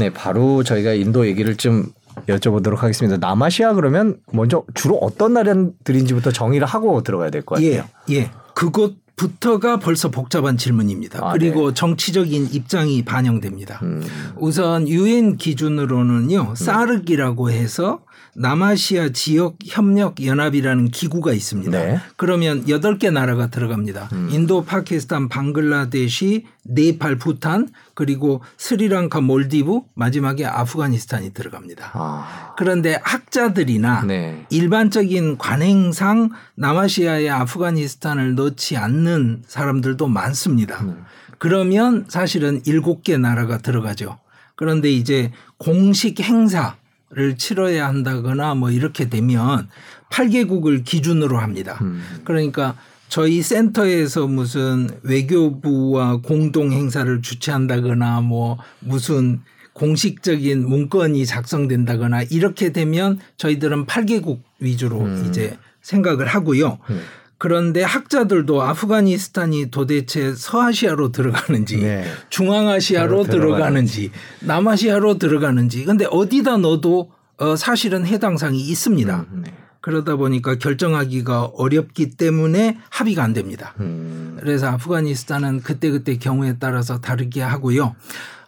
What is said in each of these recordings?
네, 바로 저희가 인도 얘기를 좀 여쭤보도록 하겠습니다. 남아시아 그러면 먼저 주로 어떤 나라들인지부터 정의를 하고 들어가야 될 것 같아요. 예, 예. 그것부터가 벌써 복잡한 질문입니다. 아, 그리고 네. 정치적인 입장이 반영됩니다. 음. 우선 유엔 기준으로는요, 사르기라고 해서 남아시아 지역 협력 연합이라는 기구가 있습니다. 네. 그러면 여덟 개 나라가 들어갑니다. 인도, 파키스탄, 방글라데시, 네팔, 부탄, 그리고 스리랑카, 몰디브, 마지막에 아프가니스탄이 들어갑니다. 아, 그런데 학자들이나 네. 일반적인 관행상 남아시아에 아프가니스탄을 넣지 않는 사람들도 많습니다. 그러면 사실은 일곱 개 나라가 들어가죠. 그런데 이제 공식 행사 를 치러야 한다거나 뭐 이렇게 되면 8개국을 기준으로 합니다. 음. 그러니까 저희 센터에서 무슨 외교부와 공동 행사를 주최한다거나 뭐 무슨 공식적인 문건이 작성된다거나 이렇게 되면 저희들은 8개국 위주로 음. 이제 생각을 하고요. 음. 그런데 학자들도 아프가니스탄이 도대체 서아시아로 들어가는지 네. 중앙아시아로 들어가는지. 들어가는지 남아시아로 들어가는지 근데 어디다 넣어도 어 사실은 해당 사항이 있습니다. 음, 네. 그러다 보니까 결정하기가 어렵기 때문에 합의가 안 됩니다. 음. 그래서 아프가니스탄은 그때그때 경우에 따라서 다르게 하고요.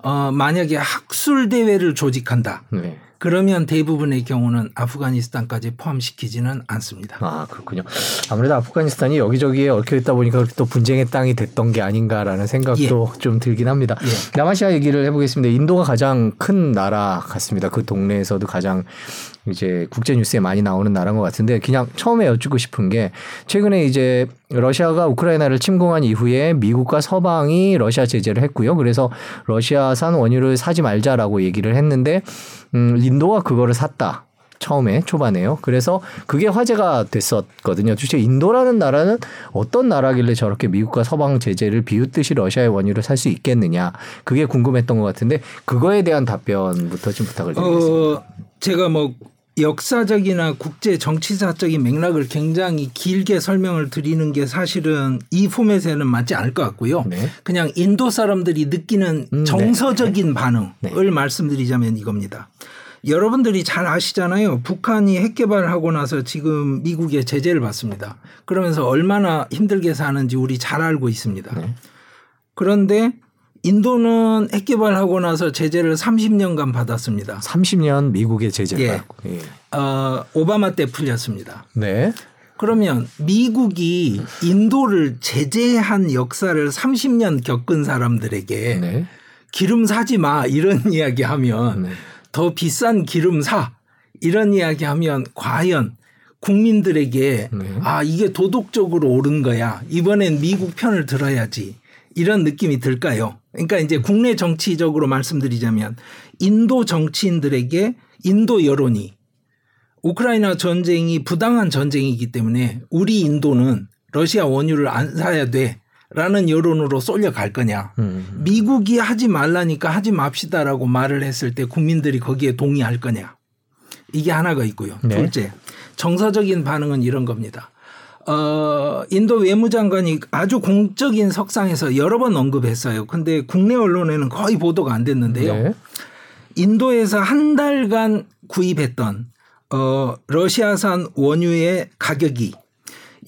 어, 만약에 학술 대회를 조직한다. 네. 그러면 대부분의 경우는 아프가니스탄까지 포함시키지는 않습니다. 아 그렇군요. 아무래도 아프가니스탄이 여기저기에 얽혀 있다 보니까 또 분쟁의 땅이 됐던 게 아닌가라는 생각도 좀 들긴 합니다. 예. 남아시아 얘기를 해보겠습니다. 인도가 가장 큰 나라 같습니다. 그 동네에서도 가장 이제 국제 뉴스에 많이 나오는 나라인 것 같은데 그냥 처음에 여쭙고 싶은 게 최근에 이제 러시아가 우크라이나를 침공한 이후에 미국과 서방이 러시아 제재를 했고요. 그래서 러시아산 원유를 사지 말자라고 얘기를 했는데 음, 인도가 그거를 샀다. 처음에 초반에요. 그래서 그게 화제가 됐었거든요. 도대체 인도라는 나라는 어떤 나라길래 저렇게 미국과 서방 제재를 비웃듯이 러시아의 원유를 살 수 있겠느냐. 그게 궁금했던 것 같은데 그거에 대한 답변부터 좀 부탁을 드리겠습니다. 어, 제가 뭐 역사적이나 국제 정치사적인 맥락을 굉장히 길게 설명을 드리는 게 사실은 이 포맷에는 맞지 않을 것 같고요. 네. 그냥 인도 사람들이 느끼는 음, 네. 정서적인 반응을 네. 말씀드리자면 이겁니다. 여러분들이 잘 아시잖아요. 북한이 핵 개발하고 나서 지금 미국의 제재를 받습니다. 그러면서 얼마나 힘들게 사는지 우리 잘 알고 있습니다. 네. 그런데 인도는 핵 개발하고 나서 제재를 30년간 받았습니다. 30년 미국의 제재를 예. 받고. 예. 어, 오바마 때 풀렸습니다. 네. 그러면 미국이 인도를 제재한 역사를 30년 겪은 사람들에게 네. 기름 사지 마 이런 이야기 하면 네. 더 비싼 기름 사 이런 이야기 하면 과연 국민들에게 네. 아 이게 도덕적으로 옳은 거야 이번엔 미국 편을 들어야지 이런 느낌이 들까요? 그러니까 이제 국내 정치적으로 말씀드리자면 인도 정치인들에게 인도 여론이 우크라이나 전쟁이 부당한 전쟁이기 때문에 우리 인도는 러시아 원유를 안 사야 돼 라는 여론으로 쏠려갈 거냐. 음. 미국이 하지 말라니까 하지 맙시다라고 말을 했을 때 국민들이 거기에 동의할 거냐. 이게 하나가 있고요. 네. 둘째, 정서적인 반응은 이런 겁니다. 어, 인도 외무장관이 아주 공적인 석상에서 여러 번 언급했어요. 근데 국내 언론에는 거의 보도가 안 됐는데요. 네. 인도에서 한 달간 구입했던 어, 러시아산 원유의 가격이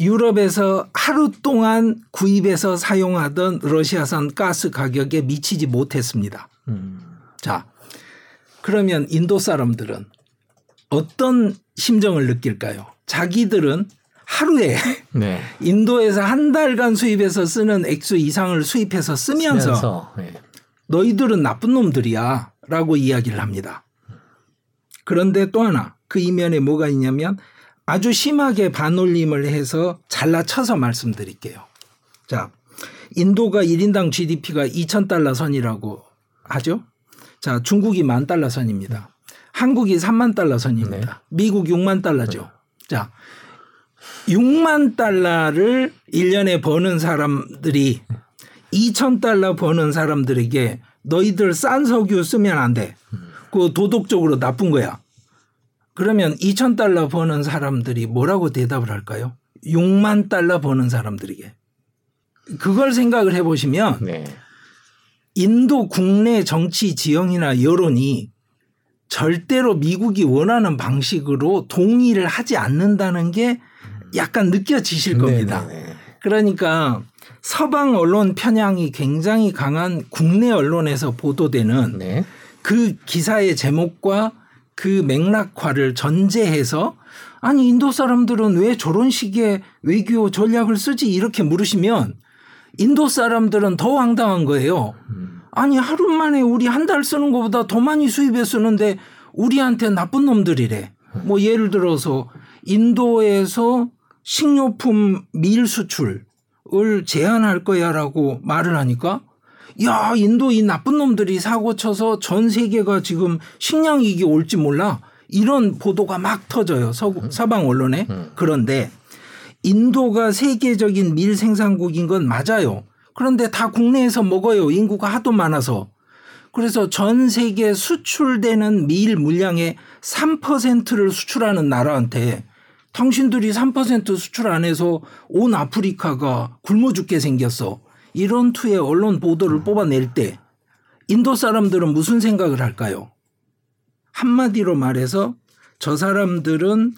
유럽에서 하루 동안 구입해서 사용하던 러시아산 가스 가격에 미치지 못했습니다. 음. 자, 그러면 인도 사람들은 어떤 심정을 느낄까요? 자기들은 하루에 네. 인도에서 한 달간 수입해서 쓰는 액수 이상을 수입해서 쓰면서 쓰면서, 네. 너희들은 나쁜 놈들이야 라고 이야기를 합니다. 그런데 또 하나 그 이면에 뭐가 있냐면 아주 심하게 반올림을 해서 잘라쳐서 말씀드릴게요. 자, 인도가 1인당 GDP가 2,000달러 선이라고 하죠. 자, 중국이 만 달러 선입니다. 한국이 3만 달러 선입니다. 미국 6만 달러죠. 자, 6만 달러를 1년에 버는 사람들이 2천 달러 버는 사람들에게 너희들 싼 석유 쓰면 안 돼. 그 도덕적으로 나쁜 거야. 그러면 2천 달러 버는 사람들이 뭐라고 대답을 할까요? 6만 달러 버는 사람들에게. 그걸 생각을 해보시면 네. 인도 국내 정치 지형이나 여론이 절대로 미국이 원하는 방식으로 동의를 하지 않는다는 게 약간 느껴지실 겁니다. 네네네. 그러니까 서방 언론 편향이 굉장히 강한 국내 언론에서 보도되는 네. 그 기사의 제목과 그 맥락화를 전제해서 아니 인도 사람들은 왜 저런 식의 외교 전략을 쓰지 이렇게 물으시면 인도 사람들은 더 황당한 거예요. 아니 하루 만에 우리 한 달 쓰는 것보다 더 많이 수입해 쓰는데 우리한테 나쁜 놈들이래. 뭐 예를 들어서 인도에서 식료품 밀 수출을 제한할 거야라고 말을 하니까 야 인도 이 나쁜 놈들이 사고 쳐서 전 세계가 지금 식량 위기 올지 몰라. 이런 보도가 막 터져요. 서, 서방 언론에. 그런데 인도가 세계적인 밀 생산국인 건 맞아요. 그런데 다 국내에서 먹어요. 인구가 하도 많아서. 그래서 전 세계 수출되는 밀 물량의 3%를 수출하는 나라한테 당신들이 3% 수출 안 해서 온 아프리카가 굶어 죽게 생겼어. 이런 투의 언론 보도를 뽑아낼 때 인도 사람들은 무슨 생각을 할까요? 한마디로 말해서 저 사람들은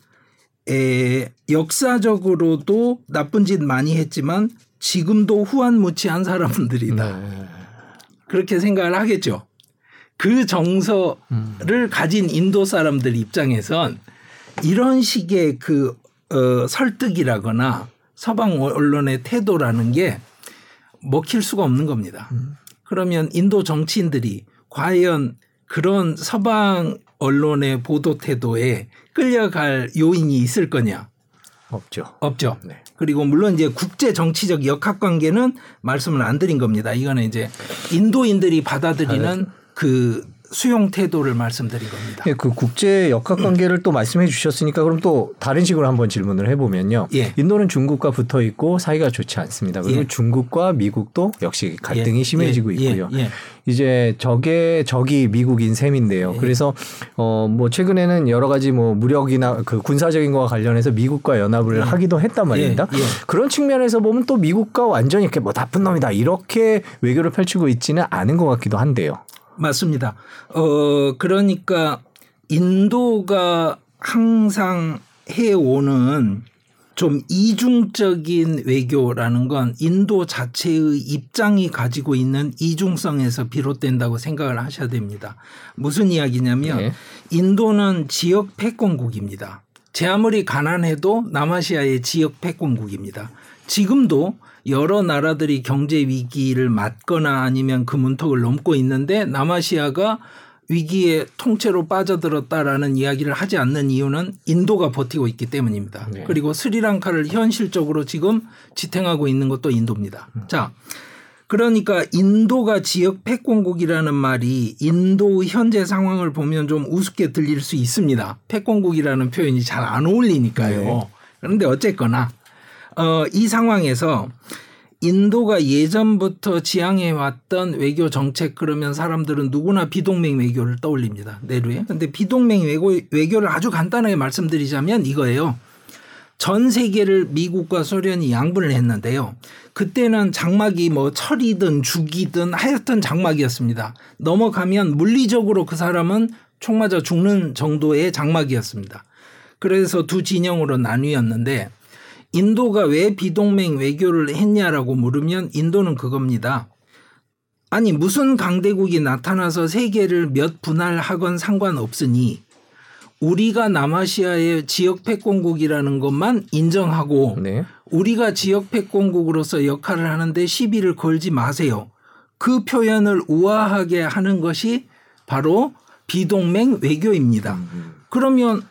에, 역사적으로도 나쁜 짓 많이 했지만 지금도 후한무치한 사람들이다. 네. 그렇게 생각을 하겠죠. 그 정서를 가진 인도 사람들 입장에선 이런 식의 그 어, 설득이라거나 서방 언론의 태도라는 게 먹힐 수가 없는 겁니다. 그러면 인도 정치인들이 과연 그런 서방 언론의 보도 태도에 끌려갈 요인이 있을 거냐? 없죠. 없죠. 네. 그리고 물론 이제 국제 정치적 역학 관계는 말씀을 안 드린 겁니다. 이거는 이제 인도인들이 받아들이는 그 수용 태도를 말씀드린 겁니다. 예, 그 국제 역학 관계를 또 말씀해 주셨으니까 그럼 또 다른 식으로 한번 질문을 해보면요. 예. 인도는 중국과 붙어 있고 사이가 좋지 않습니다. 그리고 예. 중국과 미국도 역시 갈등이 예, 심해지고 예, 있고요. 예, 예. 이제 적의 적이 미국인 셈인데요. 예. 그래서 어 뭐 최근에는 여러 가지 뭐 무력이나 그 군사적인 거와 관련해서 미국과 연합을 하기도 했단 말입니다. 그런 측면에서 보면 또 미국과 완전히 이렇게 뭐 나쁜 놈이다 이렇게 외교를 펼치고 있지는 않은 것 같기도 한데요. 맞습니다. 어 그러니까 인도가 항상 해오는 좀 이중적인 외교라는 건 인도 자체의 입장이 가지고 있는 이중성에서 비롯된다고 생각을 하셔야 됩니다. 무슨 이야기냐면 네. 인도는 지역 패권국입니다. 제 아무리 가난해도 남아시아의 지역 패권국입니다. 지금도 여러 나라들이 경제 위기를 맞거나 아니면 그 문턱을 넘고 있는데 남아시아가 위기에 통째로 빠져들었다라는 이야기를 하지 않는 이유는 인도가 버티고 있기 때문입니다. 네. 그리고 스리랑카를 현실적으로 지금 지탱하고 있는 것도 인도입니다. 자, 그러니까 인도가 지역 패권국이라는 말이 인도 현재 상황을 보면 좀 우습게 들릴 수 있습니다. 패권국이라는 표현이 잘 안 어울리니까요. 네. 그런데 어쨌거나 어, 이 상황에서 인도가 예전부터 지향해 왔던 외교 정책 그러면 사람들은 누구나 비동맹 외교를 떠올립니다. 내루에. 근데 비동맹 외교, 외교를 아주 간단하게 말씀드리자면 이거예요. 전 세계를 미국과 소련이 양분을 했는데요. 그때는 장막이 뭐 철이든 죽이든 하여튼 장막이었습니다. 넘어가면 물리적으로 그 사람은 총 맞아 죽는 정도의 장막이었습니다. 그래서 두 진영으로 나뉘었는데 인도가 왜 비동맹 외교를 했냐라고 물으면 인도는 그겁니다. 아니 무슨 강대국이 나타나서 세계를 몇 분할하건 상관없으니 우리가 남아시아의 지역 패권국이라는 것만 인정하고 네. 우리가 지역 패권국으로서 역할을 하는데 시비를 걸지 마세요. 그 표현을 우아하게 하는 것이 바로 비동맹 외교입니다. 그러면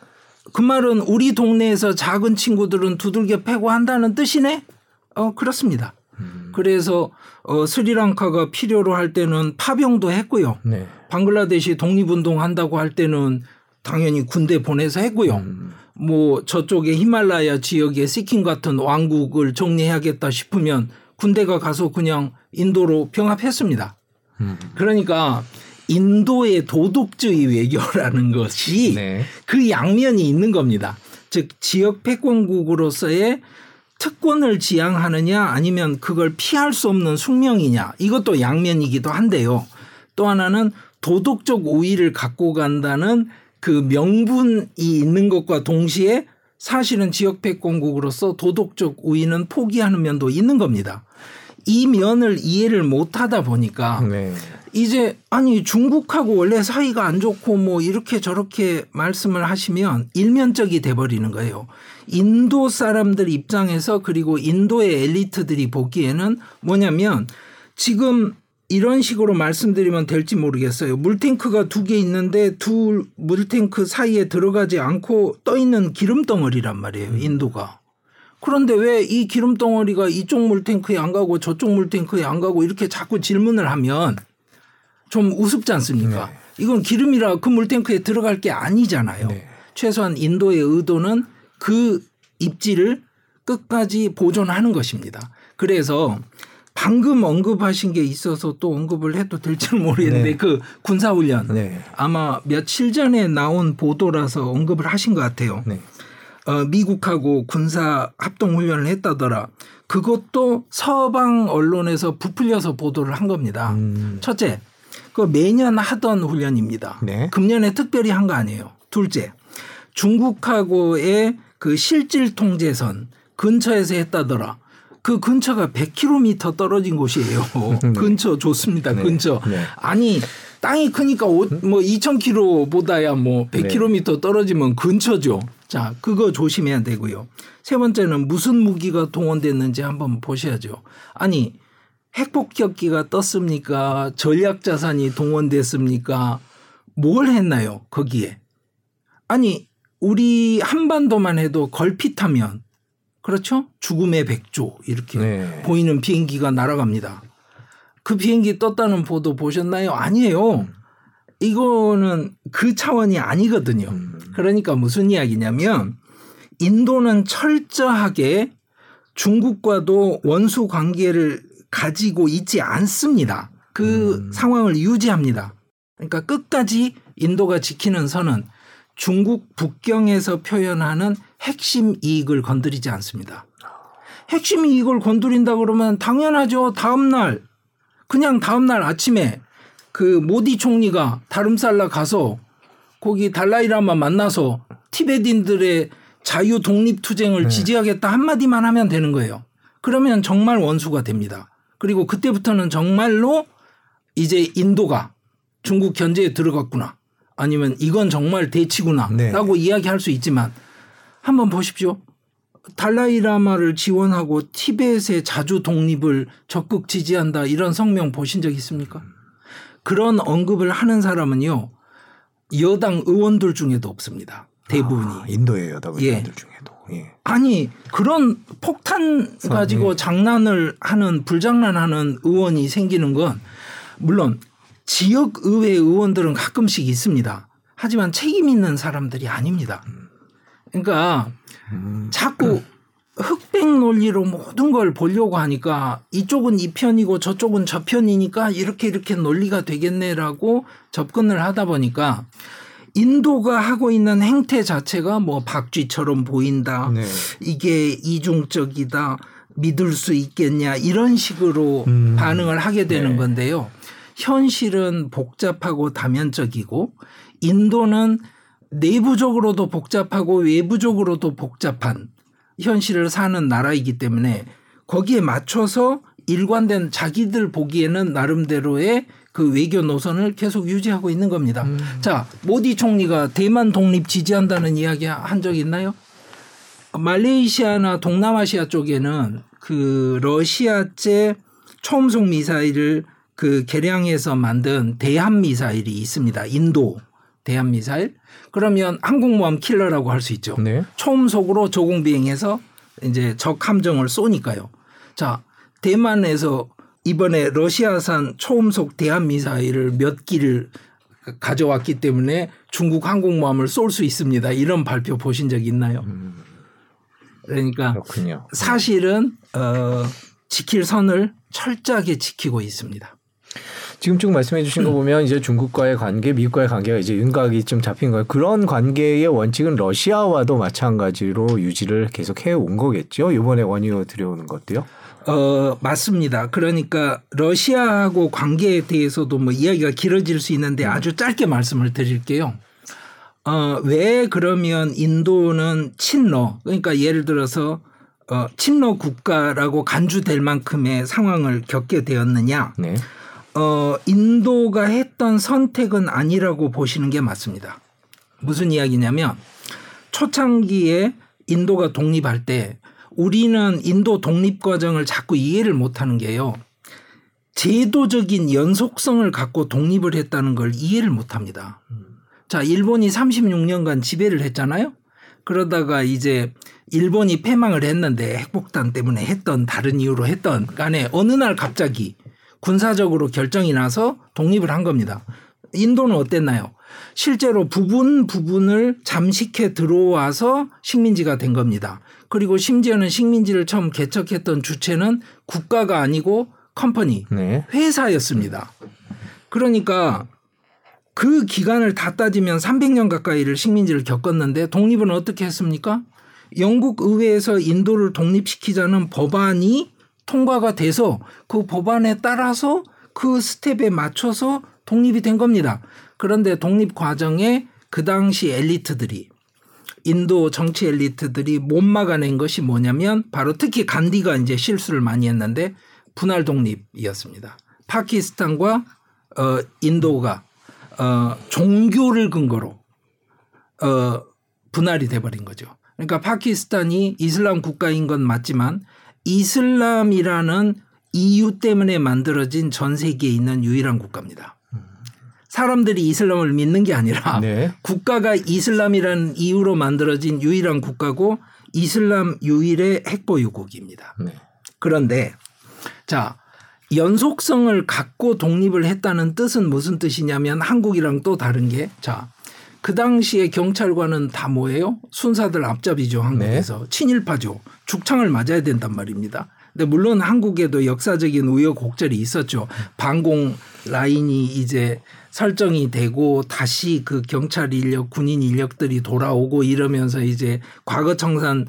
그 말은 우리 동네에서 작은 친구들은 두들겨 패고 한다는 뜻이네? 어, 그렇습니다. 그래서 어, 스리랑카가 필요로 할 때는 파병도 했고요. 네. 방글라데시 독립운동 한다고 할 때는 당연히 군대 보내서 했고요. 뭐 저쪽에 히말라야 지역에 시킴 같은 왕국을 정리해야겠다 싶으면 군대가 가서 그냥 인도로 병합했습니다. 음. 그러니까 인도의 도덕주의 외교라는 것이 네. 그 양면이 있는 겁니다. 즉 지역 패권국으로서의 특권을 지향하느냐 아니면 그걸 피할 수 없는 숙명이냐 이것도 양면이기도 한데요. 또 하나는 도덕적 우위를 갖고 간다는 그 명분이 있는 것과 동시에 사실은 지역 패권국으로서 도덕적 우위는 포기하는 면도 있는 겁니다. 이 면을 이해를 못 하다 보니까 네. 이제 아니 중국하고 원래 사이가 안 좋고 뭐 이렇게 저렇게 말씀을 하시면 일면적이 돼 버리는 거예요. 인도 사람들 입장에서 그리고 인도의 엘리트들이 보기에는 뭐냐면 지금 이런 식으로 말씀드리면 될지 모르겠어요. 물탱크가 두 개 있는데 두 물탱크 사이에 들어가지 않고 떠 있는 기름 덩어리란 말이에요. 음. 인도가. 그런데 왜 이 기름 덩어리가 이쪽 물탱크에 안 가고 저쪽 물탱크에 안 가고 이렇게 자꾸 질문을 하면 좀 우습지 않습니까? 네. 이건 기름이라 그 물탱크에 들어갈 게 아니잖아요. 네. 최소한 인도의 의도는 그 입지를 끝까지 보존하는 것입니다. 그래서 방금 언급하신 게 있어서 또 언급을 해도 될지 모르겠는데 네. 그 군사훈련 네. 아마 며칠 전에 나온 보도라서 언급을 하신 것 같아요. 네. 어, 미국하고 군사 합동훈련을 했다더라. 그것도 서방 언론에서 부풀려서 보도를 한 겁니다. 음. 첫째, 그 매년 하던 훈련입니다. 네. 금년에 특별히 한 거 아니에요. 둘째, 중국하고의 그 실질 통제선 근처에서 했다더라. 그 근처가 100km 떨어진 곳이에요. 네. 근처 좋습니다. 네. 근처. 네. 아니 땅이 크니까 뭐 2,000km보다야 뭐 100km 떨어지면 근처죠. 자, 그거 조심해야 되고요. 세 번째는 무슨 무기가 동원됐는지 한번 보셔야죠. 아니 핵폭격기가 떴습니까? 전략 자산이 동원됐습니까? 뭘 했나요? 거기에. 아니 우리 한반도만 해도 걸핏하면 그렇죠? 죽음의 백조 이렇게 네. 보이는 비행기가 날아갑니다. 그 비행기 떴다는 보도 보셨나요? 아니에요. 이거는 그 차원이 아니거든요. 음. 그러니까 무슨 이야기냐면 인도는 철저하게 중국과도 원수 관계를 가지고 있지 않습니다. 그 음. 상황을 유지합니다. 그러니까 끝까지 인도가 지키는 선은 중국 북경에서 표현하는 핵심 이익을 건드리지 않습니다. 핵심 이익을 건드린다 그러면 당연하죠. 다음 날 그냥 다음 날 아침에 그 모디 총리가 다름살라 가서 거기 달라이라마 만나서 티베딘들의 자유 독립 투쟁을 네. 지지하겠다 한마디만 하면 되는 거예요. 그러면 정말 원수가 됩니다. 그리고 그때부터는 정말로 이제 인도가 중국 견제에 들어갔구나. 아니면 이건 정말 대치구나라고 네. 이야기할 수 있지만 한번 보십시오. 달라이라마를 지원하고 티벳의 자주 독립을 적극 지지한다 이런 성명 보신 적 있습니까? 그런 언급을 하는 사람은요 여당 의원들 중에도 없습니다. 대부분이 아, 인도의 여당 예. 의원들 예. 중에도 예. 아니 그런 폭탄 가지고 예. 장난을 하는 불장난하는 의원이 생기는 건 물론 지역 의회 의원들은 가끔씩 있습니다. 하지만 책임 있는 사람들이 아닙니다. 그러니까 음. 자꾸 흑백 논리로 모든 걸 보려고 하니까 이쪽은 이 편이고 저쪽은 저 편이니까 이렇게 이렇게 논리가 되겠네라고 접근을 하다 보니까 인도가 하고 있는 행태 자체가 뭐 박쥐처럼 보인다. 네. 이게 이중적이다. 믿을 수 있겠냐. 이런 식으로 음. 반응을 하게 되는 네. 건데요. 현실은 복잡하고 다면적이고 인도는 내부적으로도 복잡하고 외부적으로도 복잡한 현실을 사는 나라이기 때문에 거기에 맞춰서 일관된 자기들 보기에는 나름대로의 그 외교 노선을 계속 유지하고 있는 겁니다. 음. 자, 모디 총리가 대만 독립 지지한다는 이야기 한 적 있나요? 말레이시아나 동남아시아 쪽에는 그 러시아제 초음속 미사일을 그 개량해서 만든 대한 미사일이 있습니다. 인도 대한 미사일. 그러면 항공모함 킬러라고 할 수 있죠. 네. 초음속으로 조공 비행해서 이제 적 함정을 쏘니까요. 자, 대만에서 이번에 러시아산 초음속 대한 미사일을 몇 기를 가져왔기 때문에 중국 항공모함을 쏠 수 있습니다. 이런 발표 보신 적 있나요? 음. 그러니까 그렇군요. 사실은 어, 지킬 선을 철저하게 지키고 있습니다. 지금 쭉 말씀해 주신 거 보면 이제 중국과의 관계, 미국과의 관계가 이제 윤곽이 좀 잡힌 거예요. 그런 관계의 원칙은 러시아와도 마찬가지로 유지를 계속 해 온 거겠죠. 이번에 원유 들여오는 것도요. 어, 맞습니다. 그러니까 러시아하고 관계에 대해서도 뭐 이야기가 길어질 수 있는데 아주 짧게 말씀을 드릴게요. 어, 왜 그러면 인도는 친러, 그러니까 예를 들어서 어, 친러 국가라고 간주될 만큼의 상황을 겪게 되었느냐. 네. 어, 인도가 했던 선택은 아니라고 보시는 게 맞습니다. 무슨 이야기냐면 초창기에 인도가 독립할 때 우리는 인도 독립 과정을 자꾸 이해를 못 하는 게요. 제도적인 연속성을 갖고 독립을 했다는 걸 이해를 못 합니다. 자, 일본이 36년간 지배를 했잖아요. 그러다가 이제 일본이 패망을 했는데 핵폭탄 때문에 했던 다른 이유로 했던 간에 어느 날 갑자기 군사적으로 결정이 나서 독립을 한 겁니다. 인도는 어땠나요? 실제로 부분 부분을 잠식해 들어와서 식민지가 된 겁니다. 그리고 심지어는 식민지를 처음 개척했던 주체는 국가가 아니고 컴퍼니, 네. 회사였습니다. 그러니까 그 기간을 다 따지면 300년 가까이를 식민지를 겪었는데 독립은 어떻게 했습니까? 영국 의회에서 인도를 독립시키자는 법안이 통과가 돼서 그 법안에 따라서 그 스텝에 맞춰서 독립이 된 겁니다. 그런데 독립 과정에 그 당시 엘리트들이 인도 정치 엘리트들이 못 막아낸 것이 뭐냐면 바로 특히 간디가 이제 실수를 많이 했는데 분할 독립이었습니다. 파키스탄과 어 인도가 어 종교를 근거로 어 분할이 돼 버린 거죠. 그러니까 파키스탄이 이슬람 국가인 건 맞지만 이슬람이라는 이유 때문에 만들어진 전 세계에 있는 유일한 국가입니다. 사람들이 이슬람을 믿는 게 아니라 네. 국가가 이슬람이라는 이유로 만들어진 유일한 국가고 이슬람 유일의 핵보유국입니다. 네. 그런데 자 연속성을 갖고 독립을 했다는 뜻은 무슨 뜻이냐면 한국이랑 또 다른 게 자 그 당시에 경찰관은 다 뭐예요? 순사들 앞잡이죠 한국에서 친일파죠 죽창을 맞아야 된단 말입니다. 근데 물론 한국에도 역사적인 우여곡절이 있었죠. 방공 라인이 이제 설정이 되고 다시 그 경찰 인력, 군인 인력들이 돌아오고 이러면서 이제 과거 청산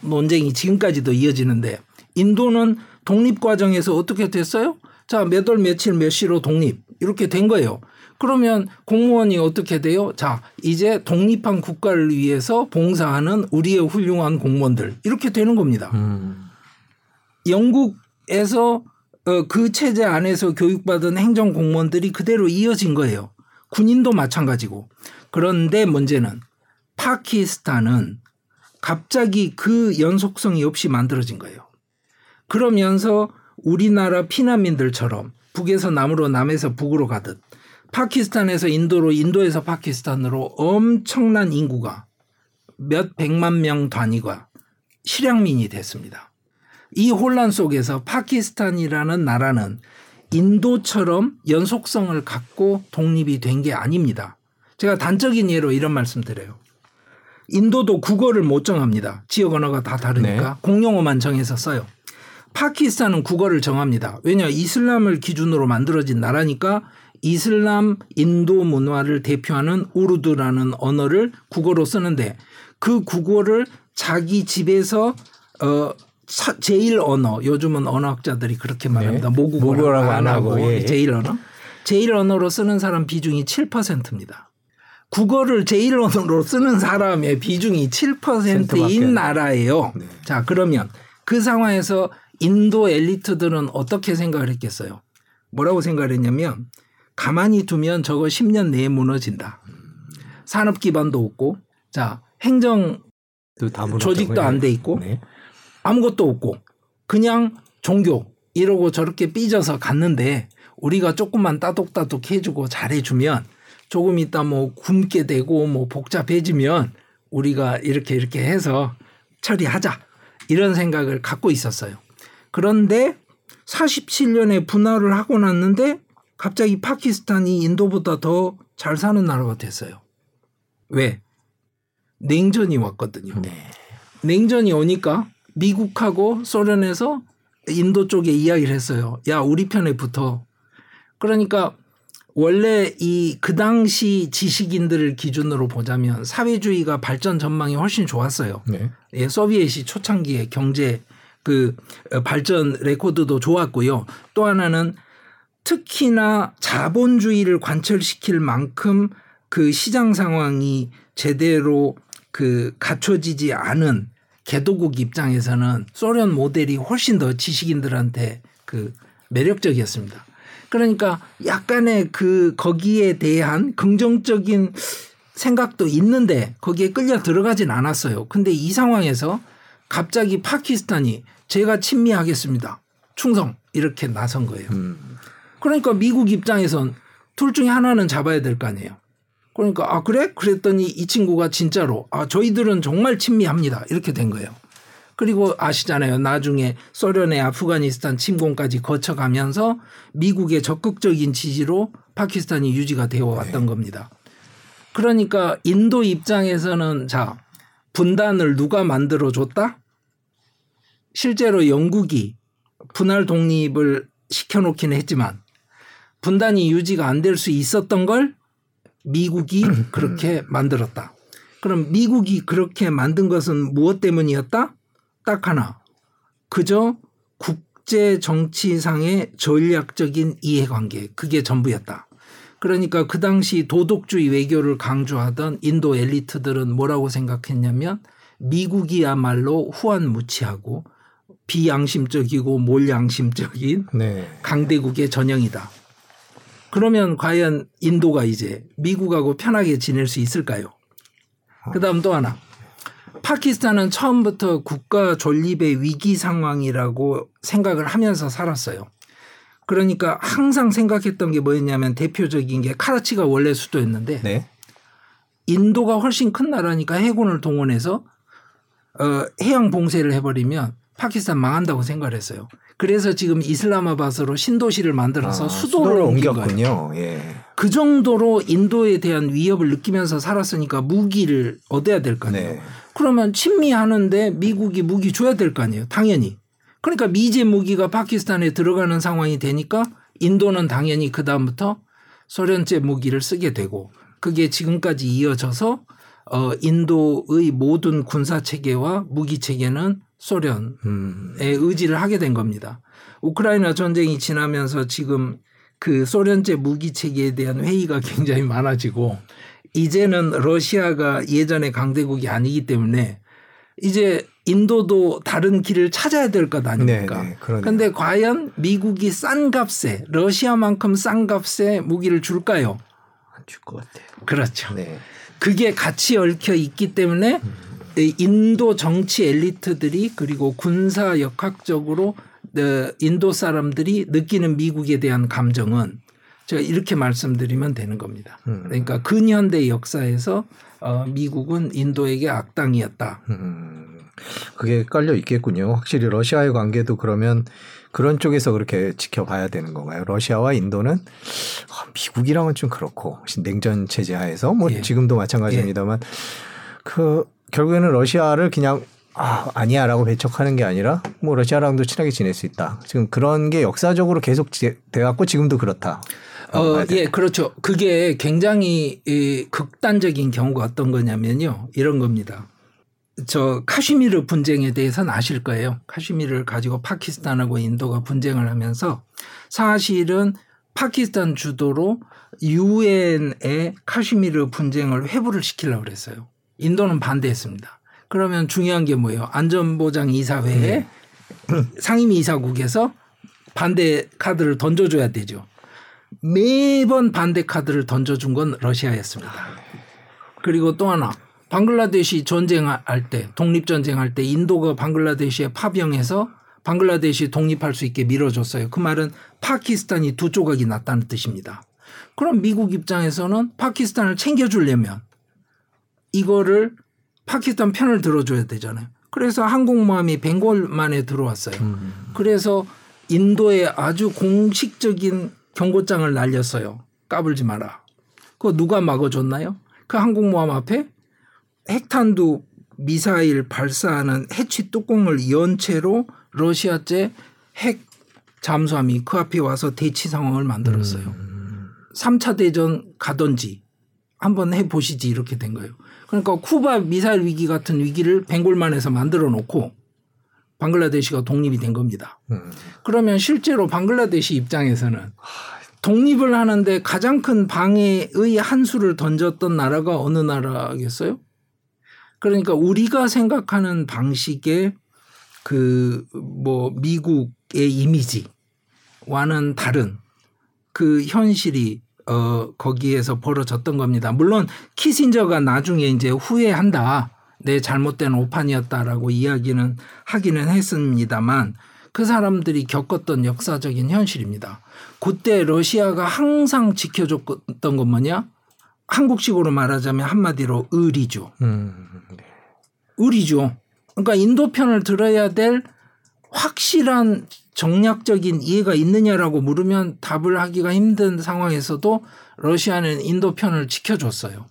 논쟁이 지금까지도 이어지는데 인도는 독립 과정에서 어떻게 됐어요? 자, 몇 월 며칠 몇 시로 독립 이렇게 된 거예요. 그러면 공무원이 어떻게 돼요? 자, 이제 독립한 국가를 위해서 봉사하는 우리의 훌륭한 공무원들 이렇게 되는 겁니다. 음. 영국에서 어, 그 체제 안에서 교육받은 행정 공무원들이 그대로 이어진 거예요. 군인도 마찬가지고. 그런데 문제는 파키스탄은 갑자기 그 연속성이 없이 만들어진 거예요. 그러면서 우리나라 피난민들처럼 북에서 남으로 남에서 북으로 가듯 파키스탄에서 인도로 인도에서 파키스탄으로 엄청난 인구가 몇 백만 명 단위가 실향민이 됐습니다. 이 혼란 속에서 파키스탄이라는 나라는 인도처럼 연속성을 갖고 독립이 된 게 아닙니다. 제가 단적인 예로 이런 말씀 드려요. 인도도 국어를 못 정합니다. 지역 언어가 다 다르니까 네. 공용어만 정해서 써요. 파키스탄은 국어를 정합니다. 왜냐 이슬람을 기준으로 만들어진 나라니까 이슬람 인도 문화를 대표하는 우르두라는 언어를 국어로 쓰는데 그 국어를 자기 집에서 어 사- 제일 언어 요즘은 언어학자들이 그렇게 말합니다. 네. 모국어라고 안안 하고 하고, 예. 제일 언어 제일 언어로 쓰는 사람 비중이 7%입니다. 국어를 제일 언어로 쓰는 사람의 비중이 7%인 밖에 안 나라예요. 네. 자, 그러면 그 상황에서 인도 엘리트들은 어떻게 생각을 했겠어요? 뭐라고 생각을 했냐면 가만히 두면 저거 10년 내에 무너진다. 산업 기반도 없고 자, 행정. 조직도 안 돼 있고 네. 아무것도 없고 그냥 종교 이러고 저렇게 삐져서 갔는데 우리가 조금만 따독따독 해주고 잘해주면 조금 있다 뭐 굶게 되고 뭐 복잡해지면 우리가 이렇게 이렇게 해서 처리하자 이런 생각을 갖고 있었어요. 그런데 47년에 분할을 하고 났는데 갑자기 파키스탄이 인도보다 더 잘 사는 나라가 됐어요. 왜? 냉전이 왔거든요. 네. 냉전이 오니까 미국하고 소련에서 인도 쪽에 이야기를 했어요. 야, 우리 편에 붙어. 그러니까 원래 이 그 당시 지식인들을 기준으로 보자면 사회주의가 발전 전망이 훨씬 좋았어요. 네. 예, 소비엣이 초창기에 경제 그 어, 발전 레코드도 좋았고요. 또 하나는 특히나 자본주의를 관철시킬 만큼 그 시장 상황이 제대로 그 갖춰지지 않은 개도국 입장에서는 소련 모델이 훨씬 더 지식인들한테 그 매력적이었습니다. 그러니까 약간의 그 거기에 대한 긍정적인 생각도 있는데 거기에 끌려 들어가진 않았어요. 근데 이 상황에서 갑자기 파키스탄이 제가 친미하겠습니다. 충성 이렇게 나선 거예요. 음. 그러니까 미국 입장에선 둘 중에 하나는 잡아야 될 거 아니에요. 그러니까 아 그래? 그랬더니 이 친구가 진짜로 아 저희들은 정말 친미합니다. 이렇게 된 거예요. 그리고 아시잖아요. 나중에 소련의 아프가니스탄 침공까지 거쳐가면서 미국의 적극적인 지지로 파키스탄이 유지가 되어 왔던 겁니다. 그러니까 인도 입장에서는 자 분단을 누가 만들어 줬다? 실제로 영국이 분할 독립을 시켜놓기는 했지만 분단이 유지가 안 될 수 있었던 걸 미국이 그렇게 만들었다. 그럼 미국이 그렇게 만든 것은 무엇 때문이었다? 딱 하나. 그저 국제 정치상의 전략적인 이해관계. 그게 전부였다. 그러니까 그 당시 도덕주의 외교를 강조하던 인도 엘리트들은 뭐라고 생각했냐면 미국이야말로 후한무치하고 비양심적이고 몰양심적인 네. 강대국의 전형이다. 그러면 과연 인도가 이제 미국하고 편하게 지낼 수 있을까요? 그 다음 또 하나. 파키스탄은 처음부터 국가 존립의 위기 상황이라고 생각을 하면서 살았어요. 그러니까 항상 생각했던 게 뭐였냐면 대표적인 게 카라치가 원래 수도였는데 네. 인도가 훨씬 큰 나라니까 해군을 동원해서 어, 해양 봉쇄를 해버리면 파키스탄 망한다고 생각을 했어요. 그래서 지금 이슬라마바드로 신도시를 만들어서 아, 수도를 거예요. 옮겼군요. 예. 그 정도로 인도에 대한 위협을 느끼면서 살았으니까 무기를 얻어야 될 거 아니에요. 네. 그러면 친미하는데 미국이 무기 줘야 될 거 아니에요. 당연히. 그러니까 미제 무기가 파키스탄에 들어가는 상황이 되니까 인도는 당연히 그 다음부터 소련제 무기를 쓰게 되고 그게 지금까지 이어져서 어 인도의 모든 군사 체계와 무기 체계는 소련의 음. 의지를 하게 된 겁니다. 우크라이나 전쟁이 지나면서 지금 그 소련제 무기 체계에 대한 회의가 굉장히 많아지고 이제는 러시아가 예전의 강대국이 아니기 때문에 이제 인도도 다른 길을 찾아야 될 것 아닙니까? 네, 네. 그런데 과연 미국이 싼 값에 러시아만큼 싼 값에 무기를 줄까요? 안 줄 것 같아요. 그렇죠. 네. 그게 같이 얽혀 있기 때문에 이 인도 정치 엘리트들이 그리고 군사 역학적으로 어, 인도 사람들이 느끼는 미국에 대한 감정은 제가 이렇게 말씀드리면 되는 겁니다. 음. 그러니까 근현대 역사에서 어, 미국은 인도에게 악당이었다. 음. 그게 깔려 있겠군요. 확실히 러시아의 관계도 그러면 그런 쪽에서 그렇게 지켜봐야 되는 건가요? 러시아와 인도는 아, 미국이랑은 좀 그렇고 냉전 체제 하에서 뭐 예. 지금도 마찬가지입니다만 그 결국에는 러시아를 그냥 아, 아니야라고 배척하는 게 아니라 뭐 러시아랑도 친하게 지낼 수 있다. 지금 그런 게 역사적으로 계속 돼 갖고 지금도 그렇다. 어, 예, 그렇죠. 그게 굉장히 이, 극단적인 경우가 어떤 거냐면요. 이런 겁니다. 저 카슈미르 분쟁에 대해서는 아실 거예요. 카슈미르를 가지고 파키스탄하고 인도가 분쟁을 하면서 사실은 파키스탄 주도로 유엔의 카슈미르 분쟁을 회부를 시키려고 그랬어요. 인도는 반대했습니다. 그러면 중요한 게 뭐예요? 안전보장 이사회에 상임위 이사국에서 반대 카드를 던져줘야 되죠. 매번 반대 카드를 던져준 건 러시아였습니다. 그리고 또 하나 방글라데시 전쟁할 때 독립 전쟁할 때 인도가 방글라데시에 파병해서 방글라데시 독립할 수 있게 밀어줬어요. 그 말은 파키스탄이 두 조각이 났다는 뜻입니다. 그럼 미국 입장에서는 파키스탄을 챙겨주려면 이거를 파키스탄 편을 들어줘야 되잖아요. 그래서 항공모함이 벵골 만에 들어왔어요. 그래서 인도에 아주 공식적인 경고장을 날렸어요. 까불지 마라. 그거 누가 막아줬나요? 그 항공모함 앞에 핵탄두 미사일 발사하는 해치 뚜껑을 연 채로 러시아제 핵 잠수함이 그 앞에 와서 대치 상황을 만들었어요. 음. 3차 대전 가든지 한번 해 보시지 이렇게 된 거예요. 그러니까 쿠바 미사일 위기 같은 위기를 벵골만에서 만들어 놓고 방글라데시가 독립이 된 겁니다. 음. 그러면 실제로 방글라데시 입장에서는 독립을 하는데 가장 큰 방해의 한 수를 던졌던 나라가 어느 나라겠어요? 그러니까 우리가 생각하는 방식의 그 뭐 미국의 이미지와는 다른 그 현실이 어 거기에서 벌어졌던 겁니다. 물론 키신저가 나중에 이제 후회한다. 내 잘못된 오판이었다라고 이야기는 하기는 했습니다만 그 사람들이 겪었던 역사적인 현실입니다. 그때 러시아가 항상 지켜줬던 건 뭐냐? 한국식으로 말하자면 한마디로 의리죠. 음. 네. 의리죠. 그러니까 인도 편을 들어야 될 확실한 정략적인 이해가 있느냐라고 물으면 답을 하기가 힘든 상황에서도 러시아는 인도 편을 지켜줬어요.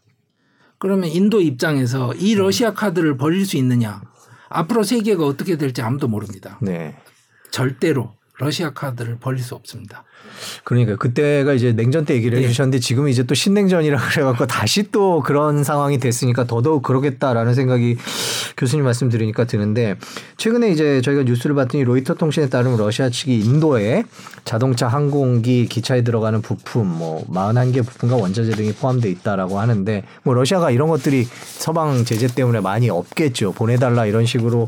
그러면 인도 입장에서 이 러시아 카드를 버릴 수 있느냐? 앞으로 세계가 어떻게 될지 아무도 모릅니다. 네. 절대로 러시아 카드를 버릴 수 없습니다. 그러니까 그때가 이제 냉전 때 얘기를 네. 해주셨는데 지금 이제 또 신냉전이라 그래갖고 다시 또 그런 상황이 됐으니까 더더욱 그러겠다라는 생각이 교수님 말씀 들으니까 드는데 최근에 이제 저희가 뉴스를 봤더니 로이터 통신에 따르면 러시아 측이 인도에 자동차, 항공기, 기차에 들어가는 부품 뭐 41개 부품과 원자재 등이 포함돼 있다라고 하는데 뭐 러시아가 이런 것들이 서방 제재 때문에 많이 없겠죠. 보내달라 이런 식으로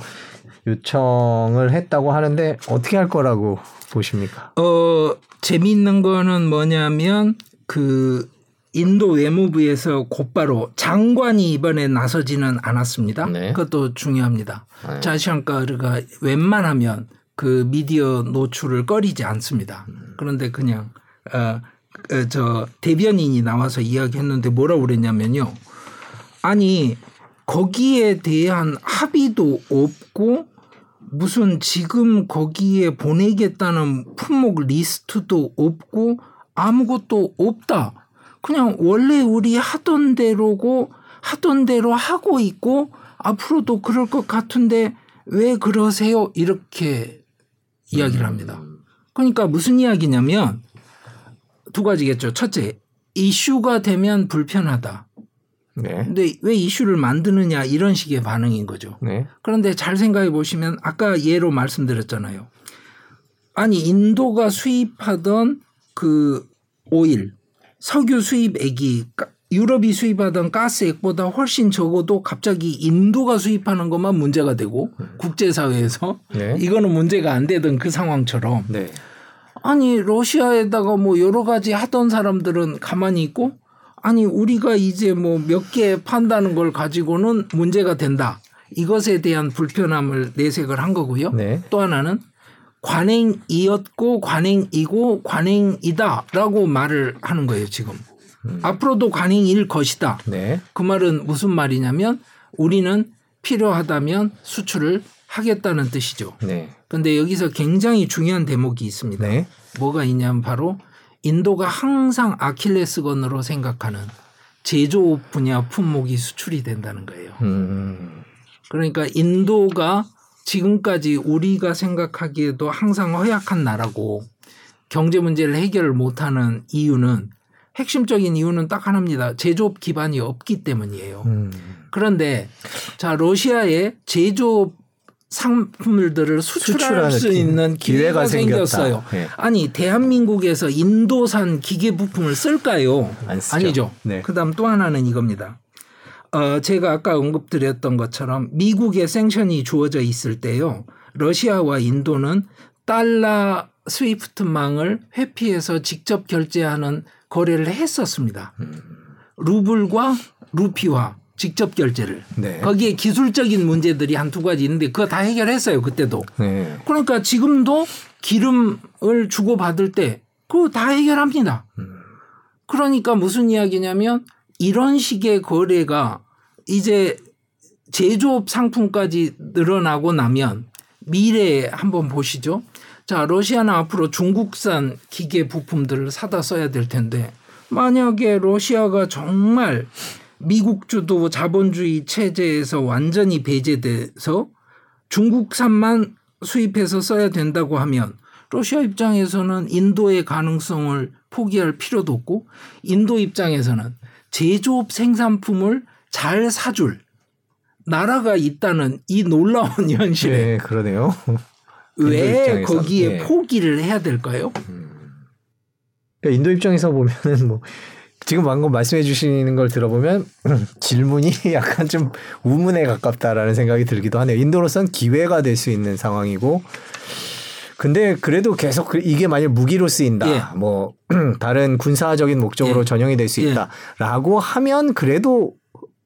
요청을 했다고 하는데 어떻게 할 거라고 보십니까? 어, 재미있는 거는 뭐냐면 그 인도 외무부에서 곧바로 장관이 이번에 나서지는 않았습니다. 네. 그것도 중요합니다. 네. 자시안카르가 웬만하면 그 미디어 노출을 꺼리지 않습니다. 그런데 그냥 어, 어, 저 대변인이 나와서 이야기했는데 뭐라고 그랬냐면요. 아니 거기에 대한 합의도 없고 무슨 지금 거기에 보내겠다는 품목 리스트도 없고 아무것도 없다. 그냥 원래 우리 하던 대로고 하던 대로 하고 있고 앞으로도 그럴 것 같은데 왜 그러세요? 이렇게 이야기를 합니다. 그러니까 무슨 이야기냐면 두 가지겠죠. 첫째, 이슈가 되면 불편하다. 네. 근데 왜 이슈를 만드느냐 이런 식의 반응인 거죠. 네. 그런데 잘 생각해 보시면 아까 예로 말씀드렸잖아요. 아니 인도가 수입하던 그 오일, 석유 수입액이 가- 유럽이 수입하던 가스액보다 훨씬 적어도 갑자기 인도가 수입하는 것만 문제가 되고 국제사회에서 네. 이거는 문제가 안 되던 그 상황처럼 네. 아니 러시아에다가 뭐 여러 가지 하던 사람들은 가만히 있고 아니 우리가 이제 뭐 몇 개 판다는 걸 가지고는 문제가 된다. 이것에 대한 불편함을 내색을 한 거고요. 네. 또 하나는 관행이었고 관행이고 관행이다라고 말을 하는 거예요, 지금. 앞으로도 관행일 것이다. 네. 그 말은 무슨 말이냐면 우리는 필요하다면 수출을 하겠다는 뜻이죠. 네. 근데 여기서 굉장히 중요한 대목이 있습니다. 네. 뭐가 있냐면 바로 인도가 항상 아킬레스건으로 생각하는 제조업 분야 품목이 수출이 된다는 거예요. 음. 그러니까 인도가 지금까지 우리가 생각하기에도 항상 허약한 나라고 경제 문제를 해결을 못하는 이유는 핵심적인 이유는 딱 하나입니다. 제조업 기반이 없기 때문이에요. 음. 그런데 자 러시아의 제조업 상품들을 수출할 수 기- 있는 기회가 기회가. 생겼어요. 네. 아니 대한민국에서 인도산 기계 부품을 쓸까요? 아니죠. 네. 그다음 또 하나는 이겁니다. 어, 제가 아까 언급드렸던 것처럼 미국의 생션이 주어져 있을 때요. 러시아와 인도는 달러 스위프트망을 회피해서 직접 결제하는 거래를 했었습니다. 루블과 루피와 직접 결제를. 네. 거기에 기술적인 문제들이 한 두 가지 있는데 그거 다 해결했어요 그때도. 네. 그러니까 지금도 기름을 주고 받을 때 그거 다 해결합니다. 그러니까 무슨 이야기냐면 이런 식의 거래가 이제 제조업 상품까지 늘어나고 나면 미래에 한번 보시죠. 자, 러시아는 앞으로 중국산 기계 부품들을 사다 써야 될 텐데 만약에 러시아가 정말 미국 주도 자본주의 체제에서 완전히 배제돼서 중국산만 수입해서 써야 된다고 하면 러시아 입장에서는 인도의 가능성을 포기할 필요도 없고 인도 입장에서는 제조업 생산품을 잘 사줄 나라가 있다는 이 놀라운 현실에 네, 그러네요. 왜 거기에 네. 포기를 해야 될까요? 그러니까 인도 입장에서 보면은 뭐 지금 방금 말씀해 주시는 걸 들어보면 질문이 약간 좀 우문에 가깝다라는 생각이 들기도 하네요. 인도로선 기회가 될 수 있는 상황이고 근데 그래도 계속 그 이게 만약 무기로 쓰인다. 예. 뭐 다른 군사적인 목적으로 예. 전용이 될 수 있다라고 예. 하면 그래도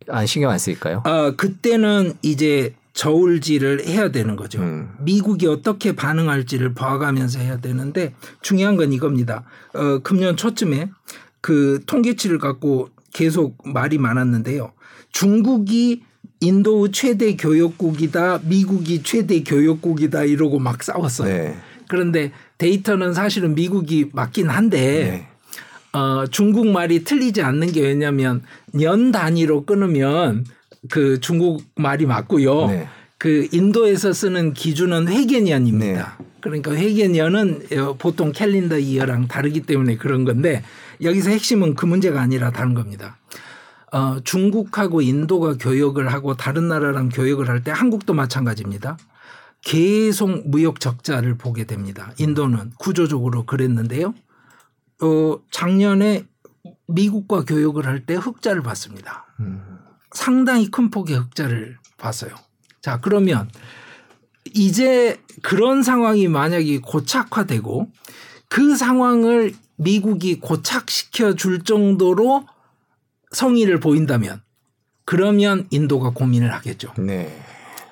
안 신경 안 쓰일까요? 아, 그때는 이제 저울질을 해야 되는 거죠. 음. 미국이 어떻게 반응할지를 봐가면서 해야 되는데 중요한 건 이겁니다. 어, 금년 초쯤에 그 통계치를 갖고 계속 말이 많았는데요. 중국이 인도 최대 교역국이다, 미국이 최대 교역국이다 이러고 막 싸웠어요. 네. 그런데 데이터는 사실은 미국이 맞긴 한데 네. 어, 중국 말이 틀리지 않는 게 왜냐하면 년 단위로 끊으면 그 중국 말이 맞고요. 네. 그 인도에서 쓰는 기준은 회계년입니다. 네. 그러니까 회계년은 보통 캘린더 이어랑 다르기 때문에 그런 건데 여기서 핵심은 그 문제가 아니라 다른 겁니다. 어, 중국하고 인도가 교역을 하고 다른 나라랑 교역을 할 때 한국도 마찬가지입니다. 계속 무역 적자를 보게 됩니다. 인도는 구조적으로 그랬는데요. 어, 작년에 미국과 교역을 할 때 흑자를 봤습니다. 음. 상당히 큰 폭의 흑자를 봤어요. 자, 그러면 이제 그런 상황이 만약에 고착화되고 그 상황을 미국이 고착시켜 줄 정도로 성의를 보인다면 그러면 인도가 고민을 하겠죠. 네.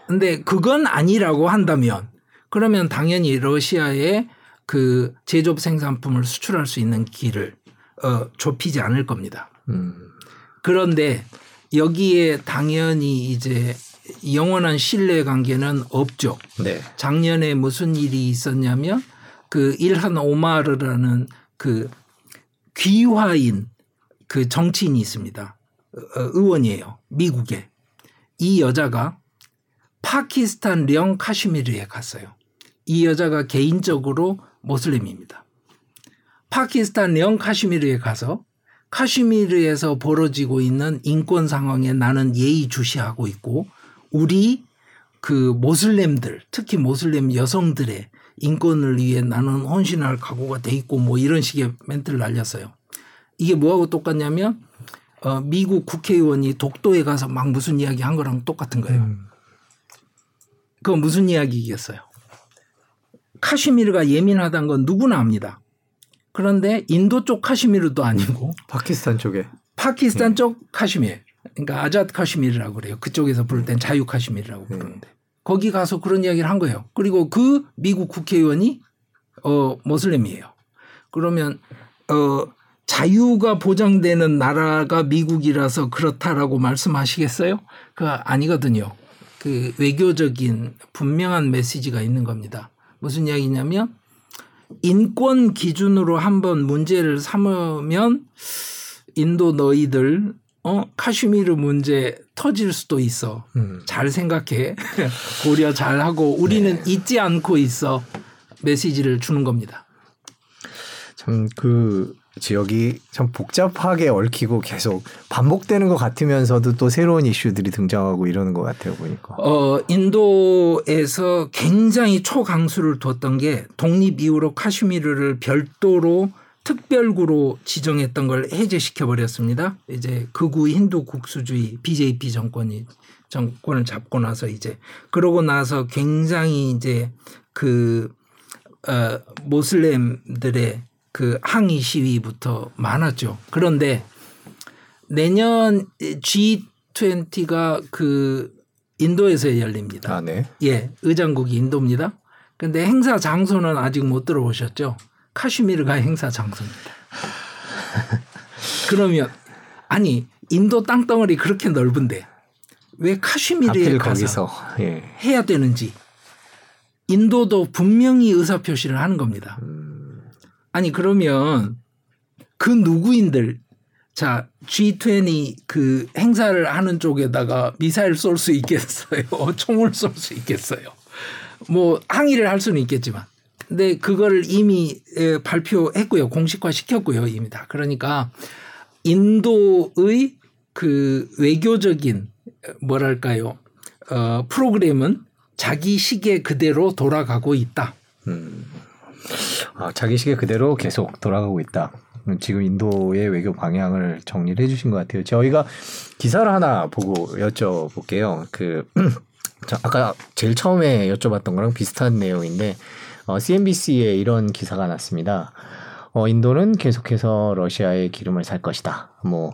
근데 그건 아니라고 한다면 그러면 당연히 러시아에 그 제조업 생산품을 수출할 수 있는 길을 어, 좁히지 않을 겁니다. 음. 그런데 여기에 당연히 이제 영원한 신뢰 관계는 없죠. 네. 작년에 무슨 일이 있었냐면 그 일한 오마르라는 그 귀화인 그 정치인이 있습니다. 어, 의원이에요. 미국에. 이 여자가 파키스탄 령 카슈미르에 갔어요. 이 여자가 개인적으로 모슬림입니다. 파키스탄 령 카슈미르에 가서 카슈미르에서 벌어지고 있는 인권 상황에 나는 예의 주시하고 있고 우리 그 모슬렘들 특히 모슬렘 여성들의 인권을 위해 나는 헌신할 각오가 돼 있고 뭐 이런 식의 멘트를 날렸어요. 이게 뭐하고 똑같냐면 어, 미국 국회의원이 독도에 가서 막 무슨 이야기 한 거랑 똑같은 거예요. 음. 그건 무슨 이야기겠어요? 카슈미르가 예민하다는 건 누구나 압니다. 그런데 인도 쪽 카슈미르도 아니고 파키스탄 쪽에 파키스탄 네. 쪽 카슈미르 그러니까 아자트 카슈미르라고 그래요. 그쪽에서 부를 땐 자유 카슈미르라고 네. 부르는데 거기 가서 그런 이야기를 한 거예요. 그리고 그 미국 국회의원이 어 모슬렘이에요. 그러면 어 자유가 보장되는 나라가 미국이라서 그렇다라고 말씀하시겠어요? 그 아니거든요. 그 외교적인 분명한 메시지가 있는 겁니다. 무슨 이야기냐면 인권 기준으로 한번 문제를 삼으면 인도 너희들 어 카슈미르 문제 터질 수도 있어. 음. 잘 생각해. 고려 잘 하고 우리는 네. 잊지 않고 있어. 메시지를 주는 겁니다. 참 그 지역이 참 복잡하게 얽히고 계속 반복되는 것 같으면서도 또 새로운 이슈들이 등장하고 이러는 것 같아요 보니까. 어 인도에서 굉장히 초강수를 뒀던 게 독립 이후로 카슈미르를 별도로 특별구로 지정했던 걸 해제시켜 버렸습니다. 이제 극우 힌두 국수주의 BJP 정권이 정권을 잡고 나서 이제 그러고 나서 굉장히 이제 그 어, 모슬렘들의 그 항의 시위부터 많았죠. 그런데 내년 G20가 그 인도에서 열립니다. 아, 네. 예, 의장국이 인도입니다. 근데 행사 장소는 아직 못 들어보셨죠? 카슈미르가 행사 장소입니다. 그러면 아니 인도 땅덩어리 그렇게 넓은데 왜 카슈미르에 가서 예. 해야 되는지 인도도 분명히 의사 표시를 하는 겁니다. 아니 그러면 그 누구인들 자 G20 그 행사를 하는 쪽에다가 미사일 쏠 수 있겠어요? 총을 쏠 수 있겠어요? 뭐 항의를 할 수는 있겠지만 근데 그걸 이미 발표했고요. 공식화 시켰고요. 이미 다. 그러니까 인도의 그 외교적인 뭐랄까요. 어, 프로그램은 자기 시계 그대로 돌아가고 있다. 음. 아, 자기 시계 그대로 계속 돌아가고 있다. 지금 인도의 외교 방향을 정리를 해주신 것 같아요. 저희가 기사를 하나 보고 여쭤볼게요. 그 아까 제일 처음에 여쭤봤던 거랑 비슷한 내용인데 어, CNBC에 이런 기사가 났습니다. 어, 인도는 계속해서 러시아의 기름을 살 것이다. 뭐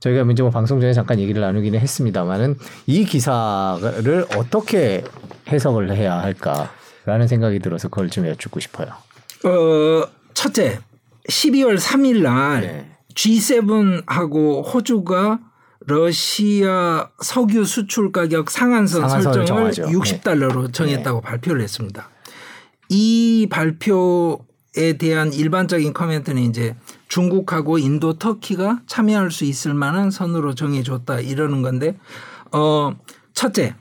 저희가 이제 뭐 방송 전에 잠깐 얘기를 나누기는 했습니다만은 이 기사를 어떻게 해석을 해야 할까라는 생각이 들어서 그걸 좀 여쭙고 싶어요. 어, 첫째, 12월 3일 날 네. G7하고 호주가 러시아 석유 수출 가격 상한선 설정을 정하죠. 60달러로 네. 정했다고 네. 발표를 했습니다. 이 발표에 대한 일반적인 코멘트는 이제 중국하고 인도, 터키가 참여할 수 있을 만한 선으로 정해줬다 이러는 건데 어 첫째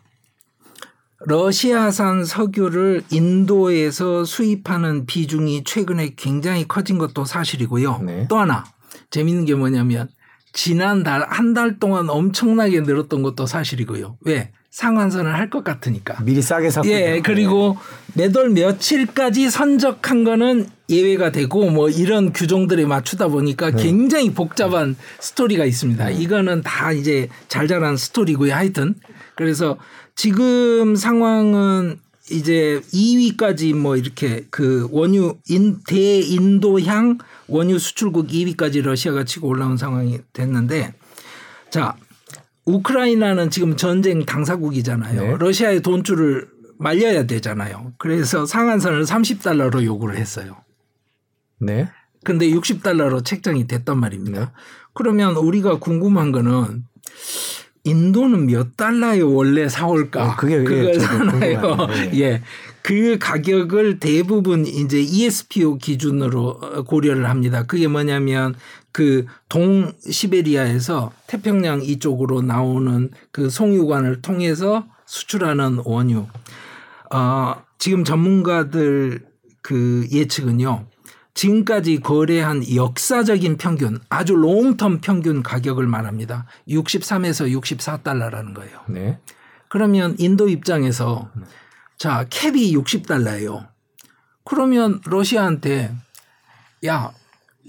러시아산 석유를 인도에서 수입하는 비중이 최근에 굉장히 커진 것도 사실이고요. 네. 또 하나 재밌는 게 뭐냐면 지난달 한 달 동안 엄청나게 늘었던 것도 사실이고요. 왜? 상한선을 할 것 같으니까. 미리 싸게 샀고. 예, 그리고 매달 며칠까지 선적한 거는 예외가 되고 뭐 이런 규정들에 맞추다 보니까 네. 굉장히 복잡한 스토리가 있습니다. 네. 이거는 다 이제 잘 자란 스토리고요. 하여튼 그래서 지금 상황은 이제 2위까지 뭐 이렇게 그 원유 인 대인도향 원유 수출국 2위까지 러시아가 치고 올라온 상황이 됐는데 자 우크라이나는 지금 전쟁 당사국이잖아요. 네. 러시아의 돈줄을 말려야 되잖아요. 그래서 상한선을 30달러로 요구를 했어요. 네. 근데 60달러로 책정이 됐단 말입니다. 네. 그러면 우리가 궁금한 거는 인도는 몇 달러에 원래 사올까? 어, 그게 그거잖아요. 네. 예. 그 가격을 대부분 이제 ESPO 기준으로 고려를 합니다. 그게 뭐냐면 그 동시베리아에서 태평양 이쪽으로 나오는 그 송유관을 통해서 수출하는 원유. 어, 지금 전문가들 그 예측은요. 지금까지 거래한 역사적인 평균, 아주 롱텀 평균 가격을 말합니다. 63에서 64달러라는 거예요. 네. 그러면 인도 입장에서 자, 캡이 60달러예요. 그러면 러시아한테 야,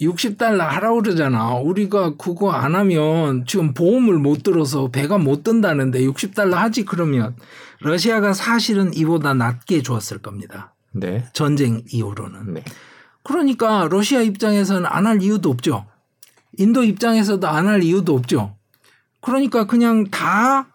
60달러 하라고 그러잖아. 우리가 그거 안 하면 지금 보험을 못 들어서 배가 못 든다는데 60달러 하지 그러면 러시아가 사실은 이보다 낮게 주었을 겁니다. 네. 전쟁 이후로는. 네. 그러니까 러시아 입장에서는 안 할 이유도 없죠. 인도 입장에서도 안 할 이유도 없죠. 그러니까 그냥 다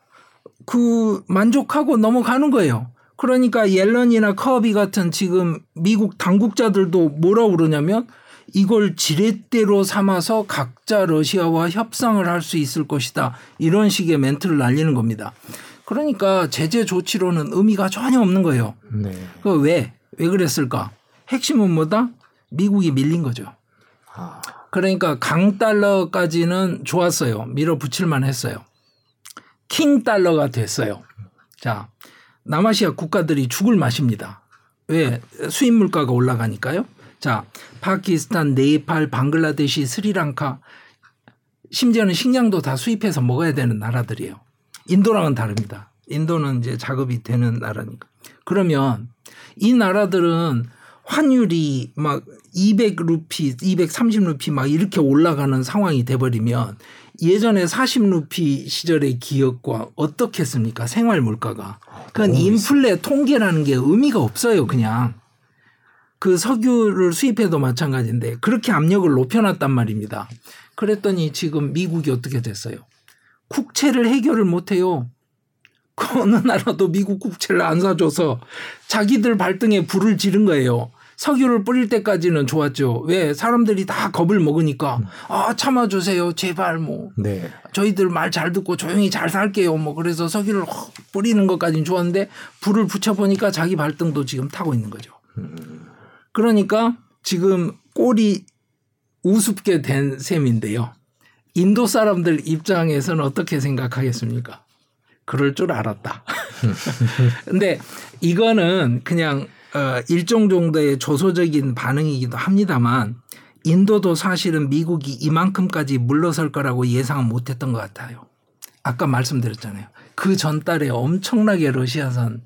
그 만족하고 넘어가는 거예요. 그러니까 옐런이나 커비 같은 지금 미국 당국자들도 뭐라 그러냐면 이걸 지렛대로 삼아서 각자 러시아와 협상을 할 수 있을 것이다. 이런 식의 멘트를 날리는 겁니다. 그러니까 제재 조치로는 의미가 전혀 없는 거예요. 네. 그 왜? 왜 그랬을까? 핵심은 뭐다? 미국이 밀린 거죠. 아. 그러니까 강달러까지는 좋았어요. 밀어붙일 만 했어요. 킹달러가 됐어요. 자, 남아시아 국가들이 죽을 맛입니다. 왜? 수입 물가가 올라가니까요. 자, 파키스탄, 네팔, 방글라데시, 스리랑카 심지어는 식량도 다 수입해서 먹어야 되는 나라들이에요. 인도랑은 다릅니다. 인도는 이제 작업이 되는 나라니까. 그러면 이 나라들은 환율이 막 200루피, 230루피 막 이렇게 올라가는 상황이 돼버리면 예전에 40루피 시절의 기억과 어떻겠습니까? 생활 물가가. 그건 인플레 통계라는 게 의미가 없어요, 그냥. 그 석유를 수입해도 마찬가지인데 그렇게 압력을 높여놨단 말입니다. 그랬더니 지금 미국이 어떻게 됐어요? 국채를 해결을 못해요. 그 어느 나라도 미국 국채를 안 사줘서 자기들 발등에 불을 지른 거예요. 석유를 뿌릴 때까지는 좋았죠. 왜 사람들이 다 겁을 먹으니까 아 참아주세요 제발 뭐 네. 저희들 말 잘 듣고 조용히 잘 살게요. 뭐 그래서 석유를 뿌리는 것까지는 좋았는데 불을 붙여 보니까 자기 발등도 지금 타고 있는 거죠. 그러니까 지금 꼴이 우습게 된 셈인데요. 인도 사람들 입장에서는 어떻게 생각하겠습니까? 그럴 줄 알았다. 근데 이거는 그냥 어, 일정 정도의 조소적인 반응이기도 합니다만 인도도 사실은 미국이 이만큼까지 물러설 거라고 예상은 못했던 것 같아요. 아까 말씀드렸잖아요. 그 전달에 엄청나게 러시아산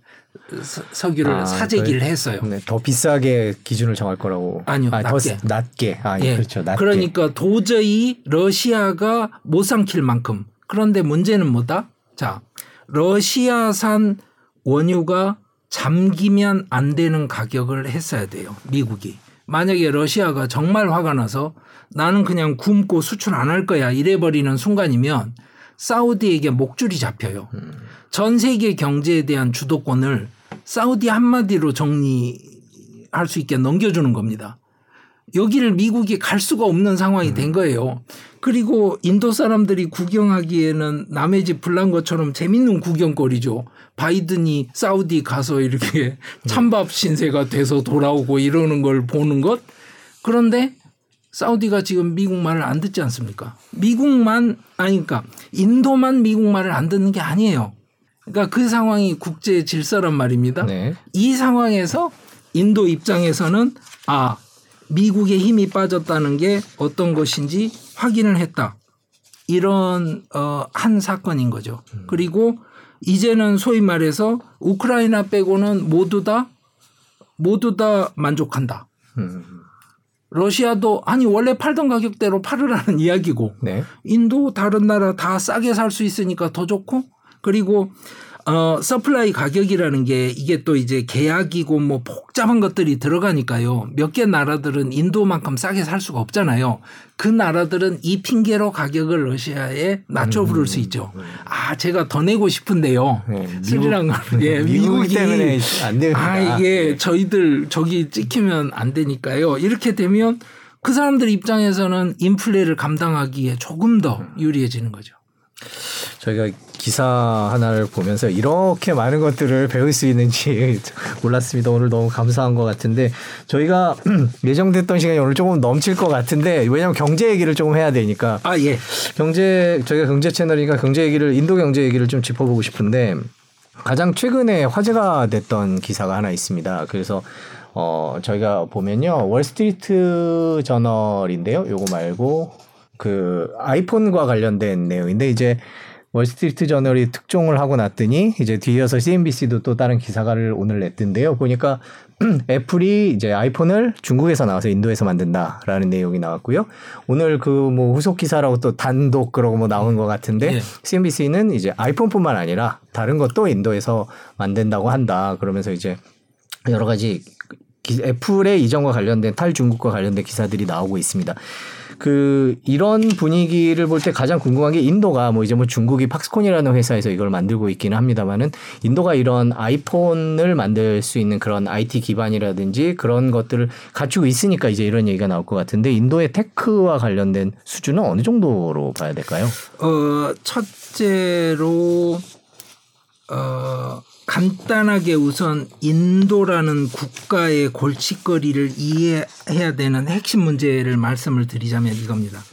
서, 규를 아, 사재기를 했어요. 네, 더 비싸게 기준을 정할 거라고. 아니요, 아, 낮게. 더 낮게. 아, 예, 그렇죠. 낮게. 그러니까 도저히 러시아가 못 삼킬 만큼. 그런데 문제는 뭐다? 자, 러시아산 원유가 잠기면 안 되는 가격을 했어야 돼요. 미국이. 만약에 러시아가 정말 화가 나서 나는 그냥 굶고 수출 안 할 거야 이래버리는 순간이면 사우디에게 목줄이 잡혀요. 전 세계 경제에 대한 주도권을 사우디 한마디로 정리할 수 있게 넘겨주는 겁니다. 여기를 미국이 갈 수가 없는 상황이 된 거예요. 그리고 인도 사람들이 구경하기에는 남의 집 불난 것처럼 재밌는 구경거리죠. 바이든이 사우디 가서 이렇게 찬밥 신세가 돼서 돌아오고 이러는 걸 보는 것. 그런데 사우디가 지금 미국 말을 안 듣지 않습니까? 미국만 아니까 그러니까 인도만 미국 말을 안 듣는 게 아니에요. 그러니까 그 상황이 국제 질서란 말입니다. 네. 이 상황에서 인도 입장에서는 아 미국의 힘이 빠졌다는 게 어떤 것인지 확인을 했다. 이런 어, 한 사건인 거죠. 음. 그리고 이제는 소위 말해서 우크라이나 빼고는 모두 다 모두 다 만족한다. 음. 러시아도 아니 원래 팔던 가격대로 팔으라는 이야기고 네. 인도 다른 나라 다 싸게 살 수 있으니까 더 좋고 그리고 어, supply 가격이라는 게 이게 또 이제 계약이고 뭐 복잡한 것들이 들어가니까요. 몇 개 나라들은 인도만큼 싸게 살 수가 없잖아요. 그 나라들은 이 핑계로 가격을 러시아에 낮춰 부를 수 있죠. 아, 제가 더 내고 싶은데요. 네, 스리랑카. 예, 미국 때문에 안 됩니다. 아, 이게 저희들 저기 찍히면 안 되니까요. 이렇게 되면 그 사람들 입장에서는 인플레를 감당하기에 조금 더 유리해지는 거죠. 저희가 기사 하나를 보면서 이렇게 많은 것들을 배울 수 있는지 몰랐습니다. 오늘 너무 감사한 것 같은데 저희가 예정됐던 시간이 오늘 조금 넘칠 것 같은데 왜냐하면 경제 얘기를 조금 해야 되니까 아 예. 경제 저희가 경제 채널이니까 경제 얘기를 인도 경제 얘기를 좀 짚어보고 싶은데 가장 최근에 화제가 됐던 기사가 하나 있습니다. 그래서 어 저희가 보면요 월스트리트 저널인데요. 요거 말고 그 아이폰과 관련된 내용인데 이제 월스트리트 저널이 특종을 하고 났더니 이제 뒤이어서 CNBC도 또 다른 기사를 오늘 냈던데요. 보니까 애플이 이제 아이폰을 중국에서 나와서 인도에서 만든다라는 내용이 나왔고요. 오늘 그 뭐 후속 기사라고 또 단독 그러고 뭐 나온 것 같은데 네. CNBC는 이제 아이폰뿐만 아니라 다른 것도 인도에서 만든다고 한다. 그러면서 이제 여러 가지 애플의 이전과 관련된 탈중국과 관련된 기사들이 나오고 있습니다. 그 이런 분위기를 볼 때 가장 궁금한 게 인도가 뭐 이제 뭐 중국이 팍스콘이라는 회사에서 이걸 만들고 있기는 합니다만은 인도가 이런 아이폰을 만들 수 있는 그런 IT 기반이라든지 그런 것들을 갖추고 있으니까 이제 이런 얘기가 나올 것 같은데 인도의 테크와 관련된 수준은 어느 정도로 봐야 될까요? 어, 첫째로 어 간단하게 우선 인도라는 국가의 골칫거리를 이해해야 되는 핵심 문제를 말씀을 드리자면 이겁니다.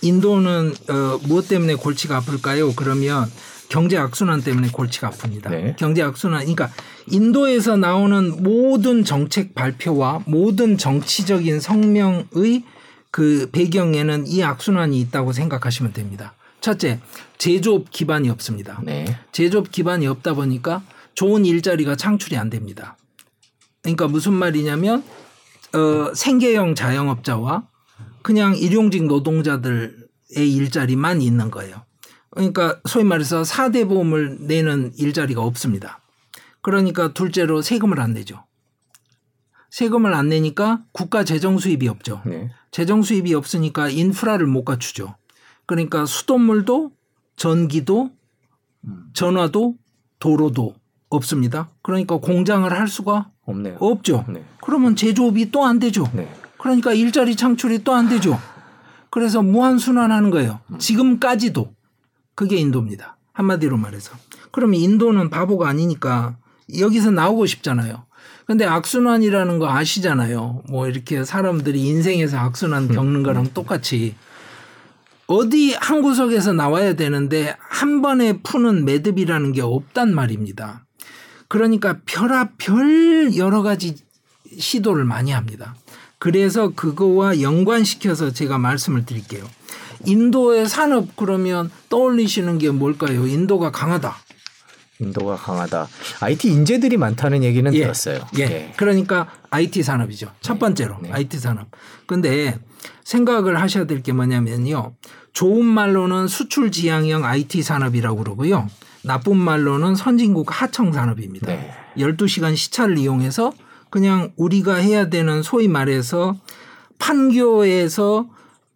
인도는 어, 무엇 때문에 골치가 아플까요? 그러면 경제 악순환 때문에 골치가 아픕니다. 네. 경제 악순환. 그러니까 인도에서 나오는 모든 정책 발표와 모든 정치적인 성명의 그 배경에는 이 악순환이 있다고 생각하시면 됩니다. 첫째, 제조업 기반이 없습니다. 네. 제조업 기반이 없다 보니까 좋은 일자리가 창출이 안 됩니다. 그러니까 무슨 말이냐면 어, 생계형 자영업자와 그냥 일용직 노동자들의 일자리만 있는 거예요. 그러니까 소위 말해서 4대 보험을 내는 일자리가 없습니다. 그러니까 둘째로 세금을 안 내죠. 세금을 안 내니까 국가 재정 수입이 없죠. 네. 재정 수입이 없으니까 인프라를 못 갖추죠. 그러니까 수돗물도 전기도 전화도 도로도 없습니다. 그러니까 공장을 할 수가 없네요. 없죠. 네. 그러면 제조업이 또 안 되죠. 네. 그러니까 일자리 창출이 또 안 되죠. 그래서 무한 순환하는 거예요. 지금까지도 그게 인도입니다. 한마디로 말해서. 그러면 인도는 바보가 아니니까 여기서 나오고 싶잖아요. 근데 악순환이라는 거 아시잖아요. 뭐 이렇게 사람들이 인생에서 악순환 겪는 거랑 똑같이 어디 한 구석에서 나와야 되는데 한 번에 푸는 매듭이라는 게 없단 말입니다. 그러니까 별아 별 여러 가지 시도를 많이 합니다. 그래서 그거와 연관시켜서 제가 말씀을 드릴게요. 인도의 산업 그러면 떠올리시는 게 뭘까요? 인도가 강하다. 인도가 강하다. IT 인재들이 많다는 얘기는 예. 들었어요. 예. 그러니까 IT 산업이죠. 첫 번째로 네. IT 산업. 근데 생각을 하셔야 될 게 뭐냐면요. 좋은 말로는 수출 지향형 IT 산업이라고 그러고요. 나쁜 말로는 선진국 하청 산업입니다. 네. 12시간 시차를 이용해서 그냥 우리가 해야 되는 소위 말해서 판교에서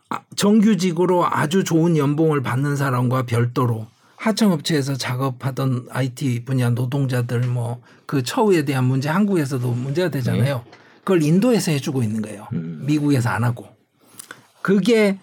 아- 정규직으로 아주 좋은 연봉을 받는 사람과 별도로 하청업체에서 작업하던 IT 분야 노동자들 뭐 그 처우에 대한 문제 한국에서도 문제가 되잖아요. 그걸 인도에서 해주고 있는 거예요. 미국에서 안 하고. 그게 스-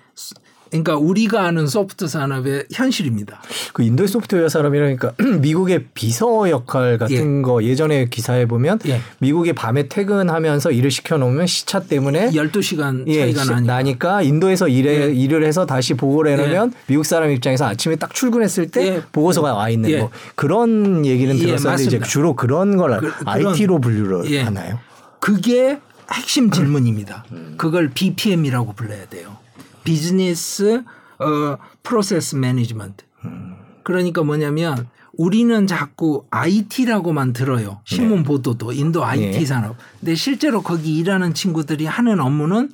그러니까 우리가 아는 소프트 산업의 현실입니다. 그 인도의 소프트웨어 산업이라니까 미국의 비서 역할 같은 거 예전에 기사에 보면 예. 미국이 밤에 퇴근하면서 일을 시켜놓으면 시차 때문에 12시간 예, 차이가 시- 나니까. 나니까 인도에서 일에, 예. 일을 해서 다시 보고를 해놓으면 미국 사람 입장에서 아침에 딱 출근했을 때 예. 보고서가 와 있는 예. 뭐 그런 얘기는 예, 들었었는데 이제. 주로 그런 걸 그- IT로 분류를 예. 하나요? 그게 핵심 질문입니다. 음. 그걸 BPM이라고 불러야 돼요. 비즈니스 어 프로세스 매니지먼트. 음. 그러니까 뭐냐면 우리는 자꾸 IT라고만 들어요. 신문 보도도 인도 IT 네. 산업. 근데 실제로 거기 일하는 친구들이 하는 업무는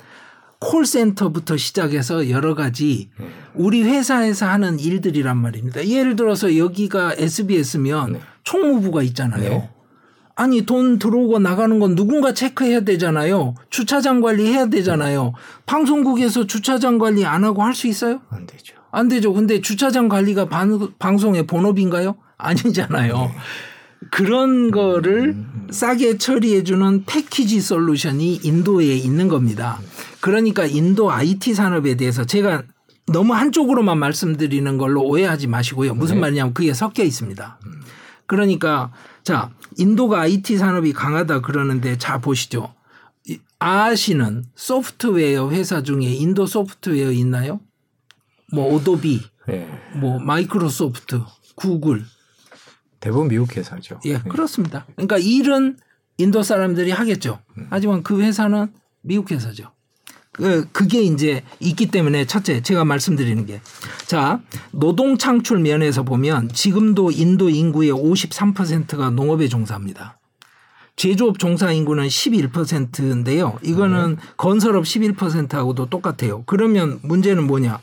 콜센터부터 시작해서 여러 가지 네. 우리 회사에서 하는 일들이란 말입니다. 예를 들어서 여기가 SBS면 네. 총무부가 있잖아요. 네. 아니 돈 들어오고 나가는 건 누군가 체크해야 되잖아요. 주차장 관리해야 되잖아요. 방송국에서 주차장 관리 안 하고 할 수 있어요? 안 되죠. 안 되죠. 근데 주차장 관리가 방, 방송의 본업인가요? 아니잖아요. 그런 거를 싸게 처리해주는 패키지 솔루션이 인도에 있는 겁니다. 그러니까 인도 IT 산업에 대해서 제가 너무 한쪽으로만 말씀드리는 걸로 오해하지 마시고요. 무슨 말이냐면 그게 섞여 있습니다. 그러니까 자 인도가 IT 산업이 강하다 그러는데 자 보시죠. 이 아시는 소프트웨어 회사 중에 인도 소프트웨어 있나요? 뭐 오도비, 예. 뭐 마이크로소프트, 구글. 대부분 미국 회사죠. 예, 그렇습니다. 그러니까 일은 인도 사람들이 하겠죠. 하지만 그 회사는 미국 회사죠. 그, 그게 이제 있기 때문에 첫째 제가 말씀드리는 게 자, 노동 창출 면에서 보면 지금도 인도 인구의 53%가 농업에 종사합니다. 제조업 종사 인구는 11%인데요. 이거는 건설업 11%하고도 똑같아요. 그러면 문제는 뭐냐?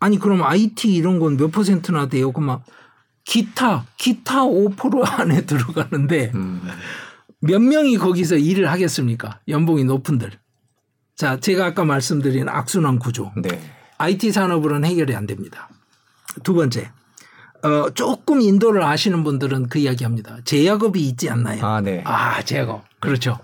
아니 그럼 IT 이런 건 몇 퍼센트나 돼요? 그만 기타 기타 5% 안에 들어가는데 몇 명이 거기서 일을 하겠습니까? 연봉이 높은들. 자, 제가 아까 말씀드린 악순환 구조. 네. IT 산업으로는 해결이 안 됩니다. 두 번째. 어, 조금 인도를 아시는 분들은 그 이야기 합니다. 제약업이 있지 않나요? 아, 네. 아, 제약업. 그렇죠.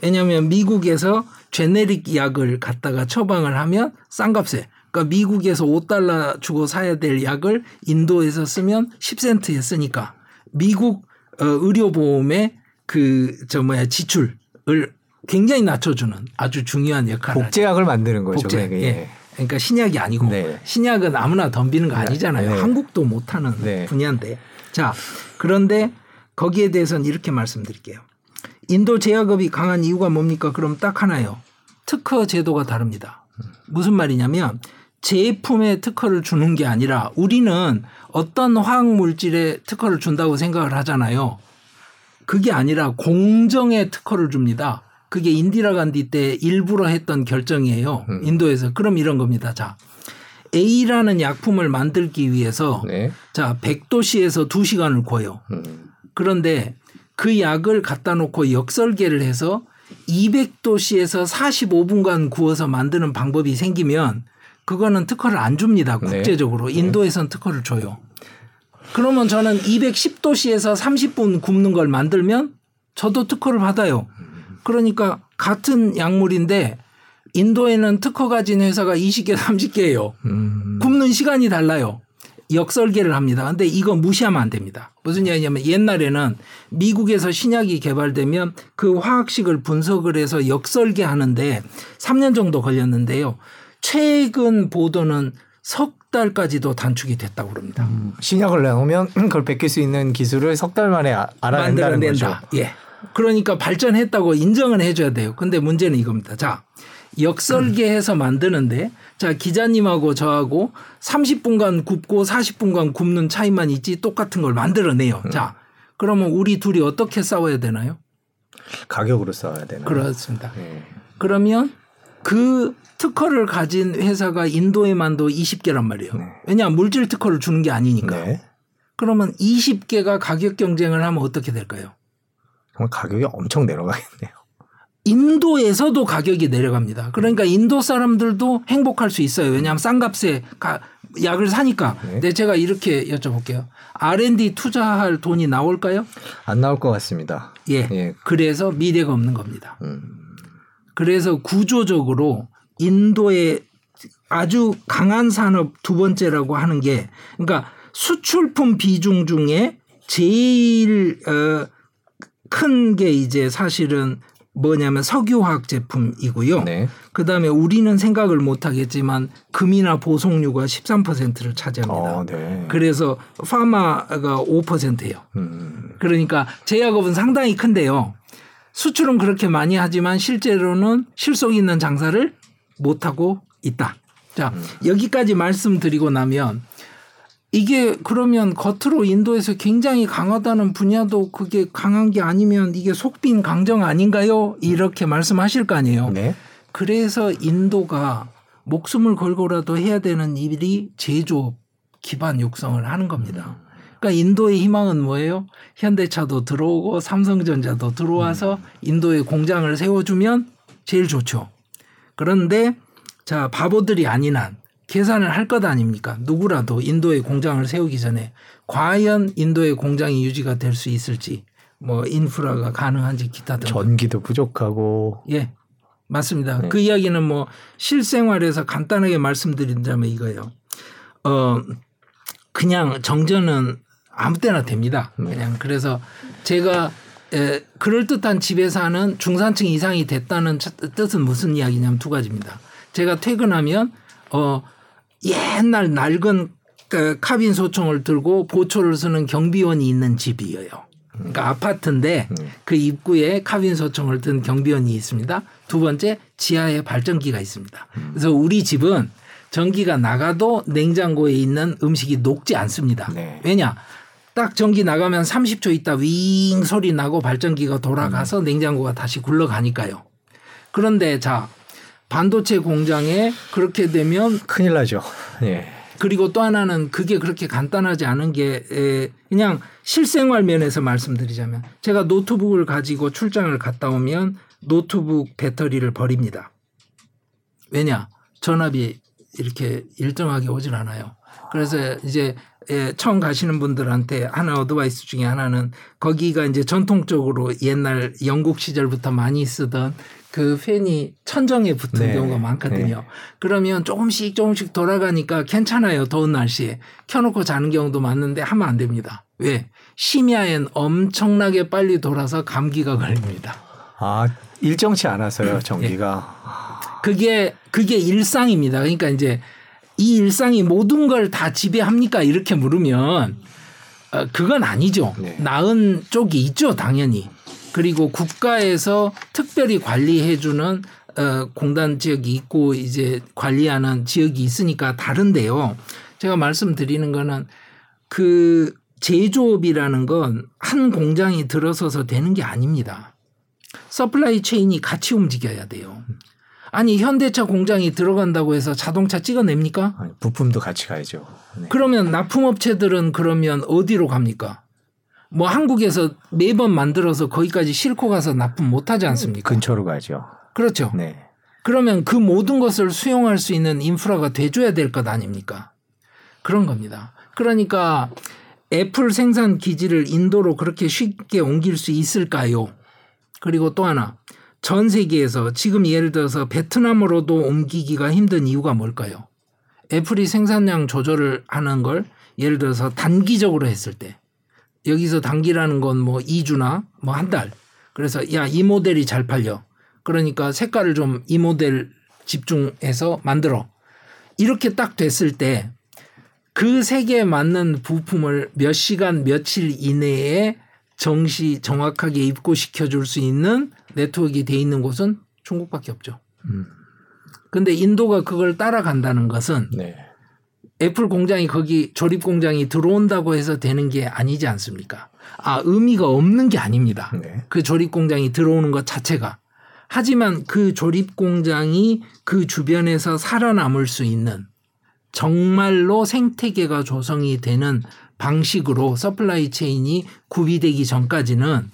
왜냐하면 미국에서 제네릭 약을 갖다가 처방을 하면 싼 값에 그러니까 미국에서 5달러 주고 사야 될 약을 인도에서 쓰면 10센트에 쓰니까 미국 어, 의료보험의 그 저 뭐야 지출을 굉장히 낮춰주는 아주 중요한 역할을. 복제약을 만드는 거죠. 복제. 그러니까. 예. 그러니까 신약이 아니고 네. 신약은 아무나 덤비는 거 아니잖아요. 네. 한국도 못하는 네. 분야인데. 자, 그런데 거기에 대해서는 이렇게 말씀드릴게요. 인도 제약업이 강한 이유가 뭡니까? 그럼 딱 하나요. 특허 제도가 다릅니다. 무슨 말이냐면 제품에 특허를 주는 게 아니라 우리는 어떤 화학 물질에 특허를 준다고 생각을 하잖아요. 그게 아니라 공정에 특허를 줍니다. 그게 인디라 간디 때 일부러 했던 결정이에요. 인도에서. 그럼 이런 겁니다. 자. A라는 약품을 만들기 위해서 네. 자, 100도씨에서 2시간을 구워요. 음. 그런데 그 약을 갖다 놓고 역설계를 해서 200도씨에서 45분간 구워서 만드는 방법이 생기면 그거는 특허를 안 줍니다. 네. 국제적으로. 인도에선 특허를 줘요. 그러면 저는 210도씨에서 30분 굽는 걸 만들면 저도 특허를 받아요. 그러니까 같은 약물인데 인도에는 특허 가진 회사가 20개, 30개예요. 음. 굽는 시간이 달라요. 역설계를 합니다. 근데 이거 무시하면 안 됩니다. 무슨 얘기냐면 옛날에는 미국에서 신약이 개발되면 그 화학식을 분석을 해서 역설계 하는데 3년 정도 걸렸는데요. 최근 보도는 석 달까지도 단축이 됐다고 그럽니다. 신약을 내놓으면 그걸 베낄 수 있는 기술을 석 달 만에 아- 알아낸다는 거죠. 예. 그러니까 발전했다고 인정은 해줘야 돼요. 근데 문제는 이겁니다. 자, 역설계해서 만드는데 자 기자님하고 저하고 30분간 굽고 40분간 굽는 차이만 있지 똑같은 걸 만들어내요. 음. 자 그러면 우리 둘이 어떻게 싸워야 되나요? 가격으로 싸워야 되나? 그렇습니다. 네. 그러면 그 특허를 가진 회사가 인도에만도 20개란 말이에요. 네. 왜냐 물질 특허를 주는 게 아니니까. 네. 그러면 20개가 가격 경쟁을 하면 어떻게 될까요? 정말 가격이 엄청 내려가겠네요. 인도에서도 가격이 내려갑니다. 그러니까 인도 사람들도 행복할 수 있어요. 왜냐하면 싼 값에 가- 약을 사니까. 네. 근데 제가 이렇게 여쭤볼게요. R&D 투자할 돈이 나올까요? 안 나올 것 같습니다. 예. 예. 그래서 미래가 없는 겁니다. 음. 그래서 구조적으로 인도의 아주 강한 산업 두 번째라고 하는 게 그러니까 수출품 비중 중에 제일 어, 큰 게 이제 사실은 뭐냐면 석유화학 제품이고요. 네. 그다음에 우리는 생각을 못 하겠지만 금이나 보석류가 13%를 차지합니다. 어, 네. 그래서 파마가 5%예요. 음. 그러니까 제약업은 상당히 큰데요. 수출은 그렇게 많이 하지만 실제로는 실속 있는 장사를 못 하고 있다. 자, 여기까지 말씀드리고 나면 이게 그러면 겉으로 인도에서 굉장히 강하다는 분야도 그게 강한 게 아니면 이게 속빈 강정 아닌가요? 이렇게 말씀하실 거 아니에요. 네. 그래서 인도가 목숨을 걸고라도 해야 되는 일이 제조업 기반 육성을 하는 겁니다. 그러니까 인도의 희망은 뭐예요? 현대차도 들어오고 삼성전자도 들어와서 인도에 공장을 세워주면 제일 좋죠. 그런데 자 바보들이 아닌 한 계산을 할 것 아닙니까? 누구라도 인도에 공장을 세우기 전에 과연 인도의 공장이 유지가 될 수 있을지 뭐 인프라가 가능한지 기타 등 전기도 부족하고 예, 맞습니다. 네. 그 이야기는 뭐 실생활에서 간단하게 말씀드린다면 이거예요. 어, 그냥 정전은 아무 때나 됩니다. 그냥 그래서 제가 에, 그럴듯한 집에 사는 중산층 이상이 됐다는 차- 뜻은 무슨 이야기냐면 두 가지입니다. 제가 퇴근하면 어, 옛날 낡은 그 카빈 소총을 들고 보초를 쓰는 경비원이 있는 집이에요. 그러니까 아파트인데 그 입구에 카빈 소총을 든 경비원이 있습니다. 두 번째 지하에 발전기가 있습니다. 그래서 우리 집은 전기가 나가도 냉장고에 있는 음식이 녹지 않습니다. 네. 왜냐? 딱 전기 나가면 30초 있다 윙 소리 나고 발전기가 돌아가서 냉장고가 다시 굴러가니까요. 그런데 자 반도체 공장에 그렇게 되면 큰일 나죠. 예. 그리고 또 하나는 그게 그렇게 간단하지 않은 게 에, 그냥 실생활 면에서 말씀드리자면 제가 노트북을 가지고 출장을 갔다 오면 노트북 배터리를 버립니다. 왜냐 전압이 이렇게 일정하게 오질 않아요. 그래서 이제 예, 처음 가시는 분들한테 하나 어드바이스 중에 하나는 거기가 이제 전통적으로 옛날 영국 시절부터 많이 쓰던 그 팬이 천정에 붙은 네. 경우가 많거든요. 그러면 조금씩 조금씩 돌아가니까 괜찮아요. 더운 날씨에. 켜놓고 자는 경우도 많은데 하면 안 됩니다. 왜? 심야엔 엄청나게 빨리 돌아서 감기가 걸립니다. 아 일정치 않아서요 전기가. 그게 그게 일상입니다. 그러니까 이제 이 일상이 모든 걸 다 지배합니까? 이렇게 물으면 어, 그건 아니죠. 네. 나은 쪽이 있죠, 당연히. 그리고 국가에서 특별히 관리해주는 어, 공단 지역이 있고 이제 관리하는 지역이 있으니까 다른데요. 제가 말씀드리는 거는 그 제조업이라는 건 한 공장이 들어서서 되는 게 아닙니다. supply chain이 같이 움직여야 돼요. 아니 현대차 공장이 들어간다고 해서 자동차 찍어냅니까? 아니, 부품도 같이 가야죠. 네. 그러면 납품업체들은 그러면 어디로 갑니까? 뭐 한국에서 매번 만들어서 거기까지 싣고 가서 납품 못 하지 않습니까? 근처로 가죠. 그렇죠. 네. 그러면 그 모든 것을 수용할 수 있는 인프라가 돼줘야 될 것 아닙니까? 그런 겁니다. 그러니까 애플 생산 기지를 인도로 그렇게 쉽게 옮길 수 있을까요? 그리고 또 하나 전 세계에서 지금 예를 들어서 베트남으로도 옮기기가 힘든 이유가 뭘까요? 애플이 생산량 조절을 하는 걸 예를 들어서 단기적으로 했을 때 여기서 단기라는 건 뭐 2주나 뭐 한 달. 그래서 야, 이 모델이 잘 팔려. 그러니까 색깔을 좀 이 모델 집중해서 만들어. 이렇게 딱 됐을 때 그 색에 맞는 부품을 몇 시간, 며칠 이내에 정시 정확하게 입고시켜 줄 수 있는 네트워크가 돼 있는 곳은 중국밖에 없죠. 음. 근데 인도가 그걸 따라간다는 것은 네. 애플 공장이 거기 조립 공장이 들어온다고 해서 되는 게 아니지 않습니까? 아, 의미가 없는 게 아닙니다. 네. 그 조립 공장이 들어오는 것 자체가. 하지만 그 조립 공장이 그 주변에서 살아남을 수 있는 정말로 생태계가 조성이 되는 방식으로 supply chain이 구비되기 전까지는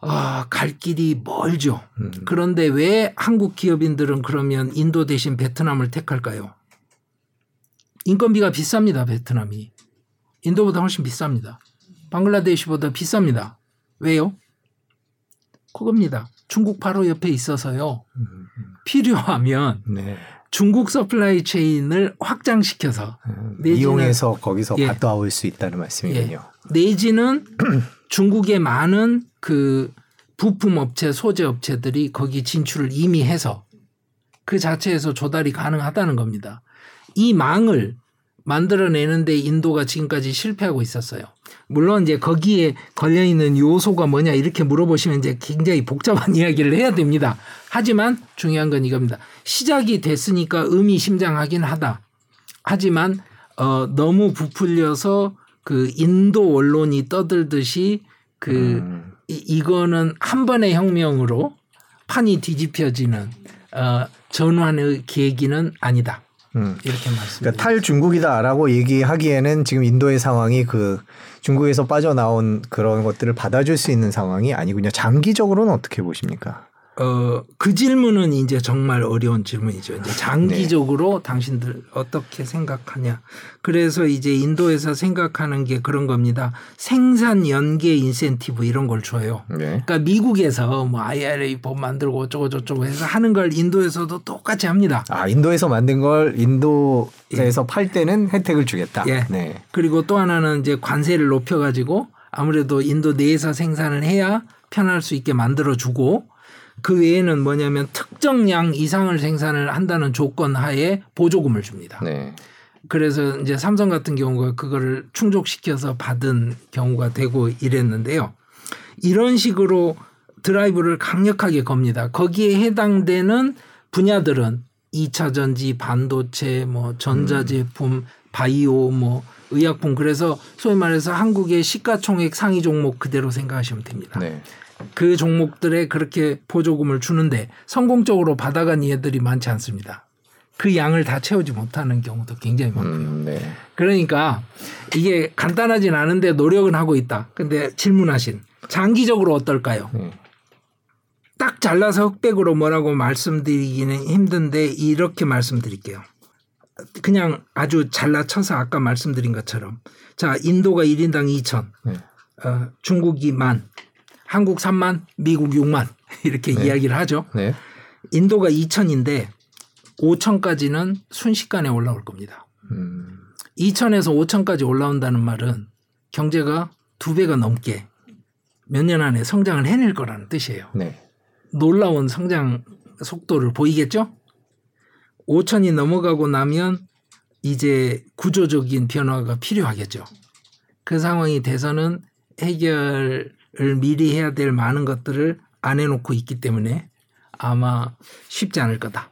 아, 갈 길이 멀죠. 음. 그런데 왜 한국 기업인들은 그러면 인도 대신 베트남을 택할까요? 인건비가 비쌉니다, 베트남이. 인도보다 훨씬 비쌉니다. 방글라데시보다 비쌉니다. 왜요? 그겁니다. 중국 바로 옆에 있어서요. 필요하면 네. 중국 supply chain을 확장시켜서 음, 내지는- 이용해서 거기서 예. 갔다 올 수 있다는 말씀이군요. 내지는 중국의 많은 그 부품 업체, 소재 업체들이 거기 진출을 이미 해서 그 자체에서 조달이 가능하다는 겁니다. 이 망을 만들어내는데 인도가 지금까지 실패하고 있었어요. 물론 이제 거기에 걸려 있는 요소가 뭐냐 이렇게 물어보시면 이제 굉장히 복잡한 이야기를 해야 됩니다. 하지만 중요한 건 이겁니다. 시작이 됐으니까 의미심장하긴 하다. 하지만 어 너무 부풀려서 그 인도 언론이 떠들듯이 그 음. 이, 이거는 한 번의 혁명으로 판이 뒤집혀지는 어 전환의 계기는 아니다. 음. 이렇게 말씀드립니다. 그러니까 탈 중국이다라고 얘기하기에는 지금 인도의 상황이 그 중국에서 빠져나온 그런 것들을 받아줄 수 있는 상황이 아니군요. 장기적으로는 어떻게 보십니까? 어, 그 질문은 이제 정말 어려운 질문이죠. 이제 네. 장기적으로 당신들 어떻게 생각하냐. 그래서 이제 인도에서 생각하는 게 그런 겁니다. 생산 연계 인센티브 이런 걸 줘요. 네. 그러니까 미국에서 뭐 IRA 법 만들고 어쩌고 저쩌고 해서 하는 걸 인도에서도 똑같이 합니다. 아 인도에서 만든 걸 인도에서 팔 때는 혜택을 주겠다. 예. 네. 그리고 또 하나는 이제 관세를 높여 가지고 아무래도 인도 내에서 생산을 해야 편할 수 있게 만들어 주고 그 외에는 뭐냐면 특정 양 이상을 생산을 한다는 조건 하에 보조금을 줍니다. 네. 그래서 이제 삼성 같은 경우가 그거를 충족시켜서 받은 경우가 되고 이랬는데요. 이런 식으로 드라이브를 강력하게 겁니다. 거기에 해당되는 분야들은 2차 전지, 반도체, 뭐 전자제품, 바이오, 뭐 의약품 그래서 소위 말해서 한국의 시가총액 상위 종목 그대로 생각하시면 됩니다. 네. 그 종목들에 그렇게 보조금을 주는데 성공적으로 받아간 얘들이 많지 않습니다. 그 양을 다 채우지 못하는 경우도 굉장히 많고요. 음, 네. 그러니까 이게 간단하진 않은데 노력은 하고 있다. 근데 질문하신 장기적으로 어떨까요? 네. 딱 잘라서 흑백으로 뭐라고 말씀드리기는 힘든데 이렇게 말씀드릴게요. 그냥 아주 잘라쳐서 아까 말씀드린 것처럼 자 인도가 1인당 2천, 네. 어, 중국이 만, 한국 3만, 미국 6만 이렇게 네. 이야기를 하죠. 네. 인도가 2천인데 5천까지는 순식간에 올라올 겁니다. 음, 2천에서 5천까지 올라온다는 말은 경제가 두 배가 넘게 몇 년 안에 성장을 해낼 거라는 뜻이에요. 네. 놀라운 성장 속도를 보이겠죠? 5천이 넘어가고 나면 이제 구조적인 변화가 필요하겠죠. 그 상황이 돼서는 해결을 미리 해야 될 많은 것들을 안 해놓고 있기 때문에 아마 쉽지 않을 거다.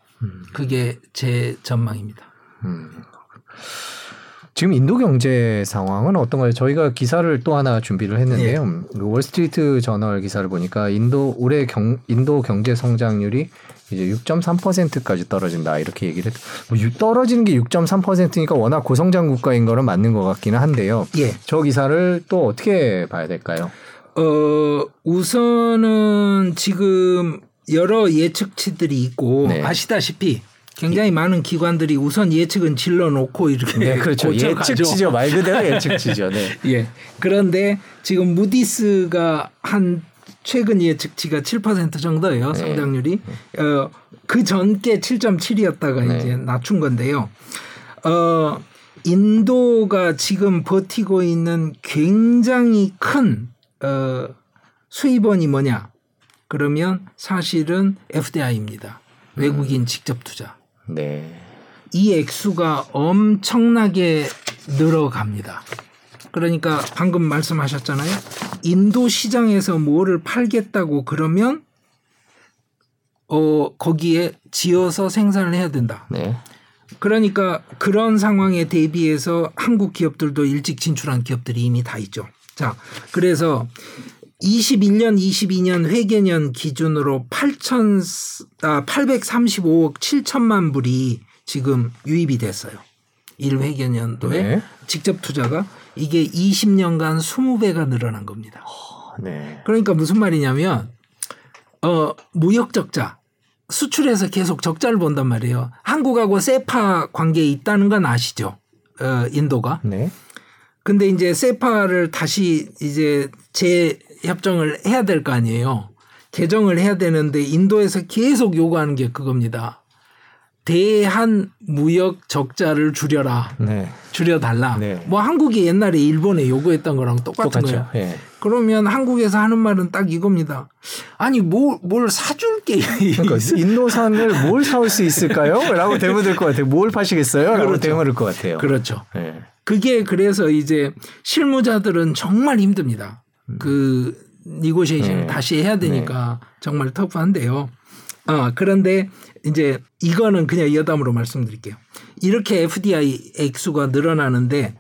그게 제 전망입니다. 음. 지금 인도 경제 상황은 어떤가요? 저희가 기사를 또 하나 준비를 했는데요. 그 월스트리트 저널 기사를 보니까 인도 올해 경, 인도 경제 성장률이 이제 6.3%까지 떨어진다 이렇게 얘기를 했. 뭐 유- 떨어지는 게 6.3%니까 워낙 고성장 국가인 거는 맞는 것 같기는 한데요. 예. 저 기사를 또 어떻게 봐야 될까요? 어, 우선은 지금 여러 예측치들이 있고 네. 아시다시피 굉장히 많은 기관들이 우선 예측은 질러 놓고 이렇게 네, 그렇죠. 고쳐가죠. 예측치죠. 말 그대로 예측치죠. 네. 예. 그런데 지금 무디스가 한 최근 예측치가 7% 정도예요. 네. 성장률이. 어, 그 전께 7.7이었다가 네. 이제 낮춘 건데요. 어, 인도가 지금 버티고 있는 굉장히 큰 어, 수입원이 뭐냐? 그러면 사실은 FDI입니다. 외국인 직접 투자. 네. 이 액수가 엄청나게 늘어갑니다. 그러니까 방금 말씀하셨잖아요. 인도 시장에서 뭐를 팔겠다고 그러면 어 거기에 지어서 생산을 해야 된다. 네. 그러니까 그런 상황에 대비해서 한국 기업들도 일찍 진출한 기업들이 이미 다 있죠. 자, 그래서 21년, 22년 회계년 기준으로 8천 아, 835억 7천만 불이 지금 유입이 됐어요. 1회계년도에 네. 직접 투자가 이게 20년간 20배가 늘어난 겁니다. 네. 그러니까 무슨 말이냐면 어 무역 적자 수출에서 계속 적자를 본단 말이에요. 한국하고 세파 관계에 있다는 건 아시죠? 어 인도가. 네. 근데 이제 세파를 다시 이제 재협정을 해야 될 거 아니에요. 개정을 해야 되는데 인도에서 계속 요구하는 게 그겁니다. 대한 무역 적자를 줄여라. 네. 줄여달라. 네. 뭐 한국이 옛날에 일본에 요구했던 거랑 똑같은 똑같죠. 거예요. 예. 그러면 한국에서 하는 말은 딱 이겁니다. 아니 뭘, 뭘 사줄 게. 그러니까 인도산을 뭘 사올 수 있을까요? 라고 될것 같아요. 뭘 파시겠어요? 라고 그렇죠. 대면 될것 같아요. 그렇죠. 예. 그게 그래서 이제 실무자들은 정말 힘듭니다. 그 니고시에이션 네. 다시 해야 되니까 정말 터프한데요. 아 그런데 이제 이거는 그냥 여담으로 말씀드릴게요. 이렇게 FDI 액수가 늘어나는데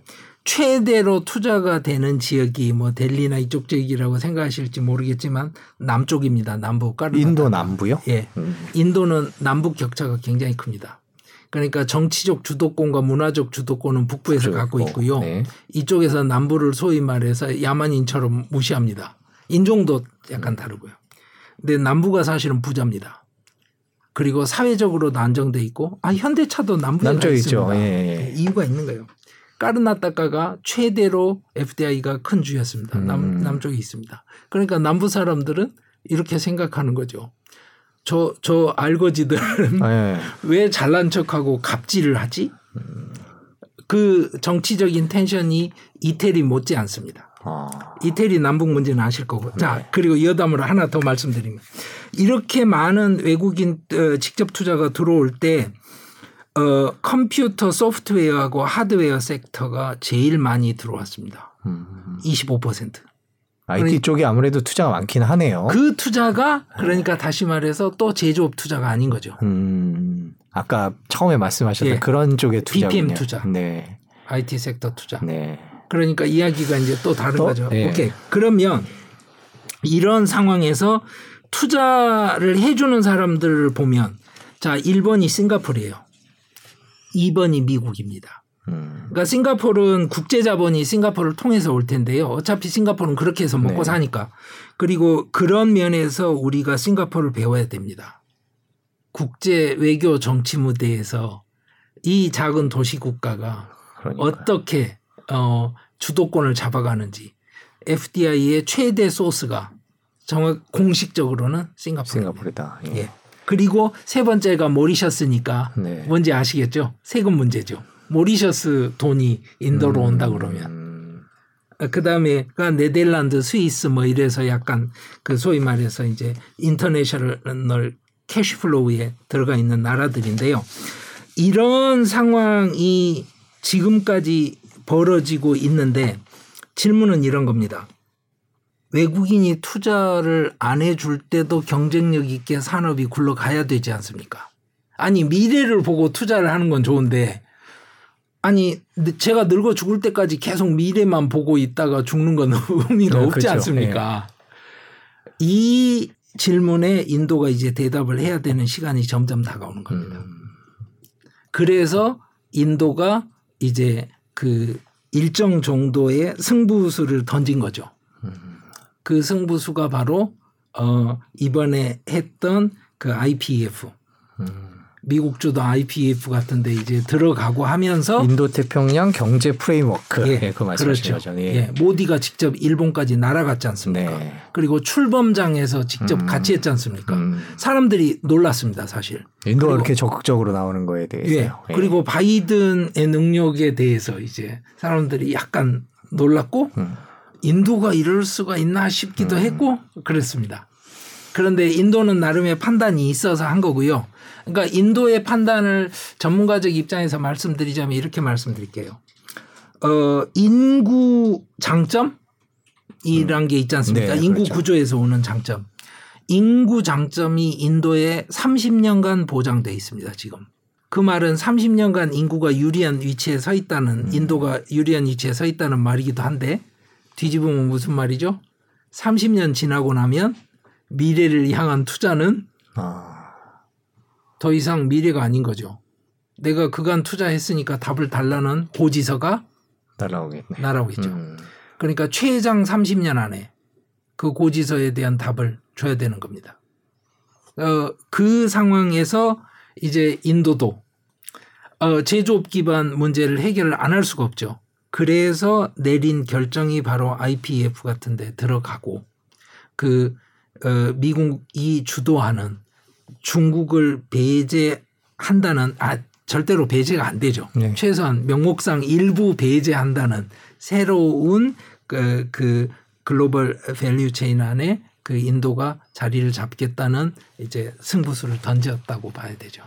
최대로 투자가 되는 지역이 뭐 델리나 이쪽 지역이라고 생각하실지 모르겠지만 남쪽입니다. 남부 까르 인도 남부요? 예. 음. 인도는 남북 격차가 굉장히 큽니다. 그러니까 정치적 주도권과 문화적 주도권은 북부에서 북쪽이고, 갖고 있고요. 네. 이쪽에서 남부를 소위 말해서 야만인처럼 무시합니다. 인종도 약간 다르고요. 근데 남부가 사실은 부자입니다. 그리고 사회적으로도 안정돼 있고 아 현대차도 남부에 있습니다. 있죠. 예, 예. 이유가 있는 거예요. 까르나타카가 최대로 FDI가 큰 주였습니다. 남, 음. 남쪽에 있습니다. 그러니까 남부 사람들은 이렇게 생각하는 거죠. 저, 저 알거지들은 예. 왜 잘난 척하고 갑질을 하지? 그 정치적인 텐션이 이태리 못지 않습니다. 아. 이태리 남북 문제는 아실 거고. 자, 그리고 여담으로 하나 더 말씀드리면 이렇게 많은 외국인 어, 직접 투자가 들어올 때 어, 컴퓨터 소프트웨어하고 하드웨어 섹터가 제일 많이 들어왔습니다. 음. 25%. IT 쪽이 아무래도 투자가 많긴 하네요. 그 투자가 그러니까 다시 말해서 또 제조업 투자가 아닌 거죠. 음. 아까 처음에 말씀하셨던 예. 그런 쪽의 투자군요. BPM 투자. 네. IT 섹터 투자. 네. 그러니까 이야기가 이제 또 다른 또? 거죠. 예. 오케이. 그러면 이런 상황에서 투자를 해주는 사람들을 보면 자 1번이 싱가포르예요. 2번이 미국입니다. 음. 그러니까 싱가포르는 국제 자본이 싱가포르를 통해서 올 텐데요. 어차피 싱가포르는 그렇게 해서 먹고 네. 사니까. 그리고 그런 면에서 우리가 싱가포르를 배워야 됩니다. 국제 외교 정치 무대에서 이 작은 도시 국가가 그러니까. 어떻게 어, 주도권을 잡아가는지 FDI의 최대 소스가 정확 공식적으로는 싱가포르. 싱가포르다. 예. 예. 그리고 세 번째가 모리셔스니까 네. 뭔지 아시겠죠? 세금 문제죠. 모리셔스 돈이 인도로 온다 그러면 음. 그 다음에가 네덜란드, 스위스 뭐 이래서 약간 그 소위 말해서 이제 international 캐시플로우에 들어가 있는 나라들인데요. 이런 상황이 지금까지 벌어지고 있는데 질문은 이런 겁니다. 외국인이 투자를 안 해줄 때도 경쟁력 있게 산업이 굴러가야 되지 않습니까? 아니 미래를 보고 투자를 하는 건 좋은데 아니 제가 늙어 죽을 때까지 계속 미래만 보고 있다가 죽는 건 의미가 네, 없지 그렇죠. 않습니까? 이 질문에 인도가 이제 대답을 해야 되는 시간이 점점 다가오는 겁니다. 음. 그래서 인도가 이제 그 일정 정도의 승부수를 던진 거죠. 그 승부수가 바로 어 이번에 했던 그 IPF 음. 미국 주도 IPF 같은데 이제 들어가고 하면서 인도 태평양 경제 프레임워크. 예, 그 말씀하신 그렇죠. 거죠. 예. 모디가 직접 일본까지 날아갔지 않습니까? 네. 그리고 출범장에서 직접 음. 같이 했지 않습니까? 음. 사람들이 놀랐습니다, 사실. 인도가 이렇게 적극적으로 나오는 거에 예. 대해서요. 예. 그리고 바이든의 능력에 대해서 이제 사람들이 약간 놀랐고 음. 인도가 이럴 수가 있나 싶기도 했고 그랬습니다. 그런데 인도는 나름의 판단이 있어서 한 거고요. 그러니까 인도의 판단을 전문가적 입장에서 말씀드리자면 이렇게 말씀드릴게요. 어 인구 장점 이란 게 있지 않습니까? 네, 인구 그렇죠. 구조에서 오는 장점. 인구 장점이 인도에 30년간 보장돼 있습니다. 지금. 그 말은 30년간 인구가 유리한 위치에 서 있다는 음. 인도가 유리한 위치에 서 있다는 말이기도 한데 뒤집으면 무슨 말이죠? 30년 지나고 나면 미래를 향한 투자는 아, 더 이상 미래가 아닌 거죠. 내가 그간 투자했으니까 답을 달라는 고지서가 날라오겠네. 날아오겠죠. 음. 그러니까 최장 30년 안에 그 고지서에 대한 답을 줘야 되는 겁니다. 어, 그 상황에서 이제 인도도 어, 제조업 기반 문제를 해결을 안 할 수가 없죠. 그래서 내린 결정이 바로 IPEF 같은 데 들어가고 그 어, 미국이 주도하는 중국을 배제한다는 아 절대로 배제가 안 되죠. 네. 최소한 명목상 일부 배제한다는 새로운 그, 그 global value chain 안에 그 인도가 자리를 잡겠다는 이제 승부수를 던졌다고 봐야 되죠.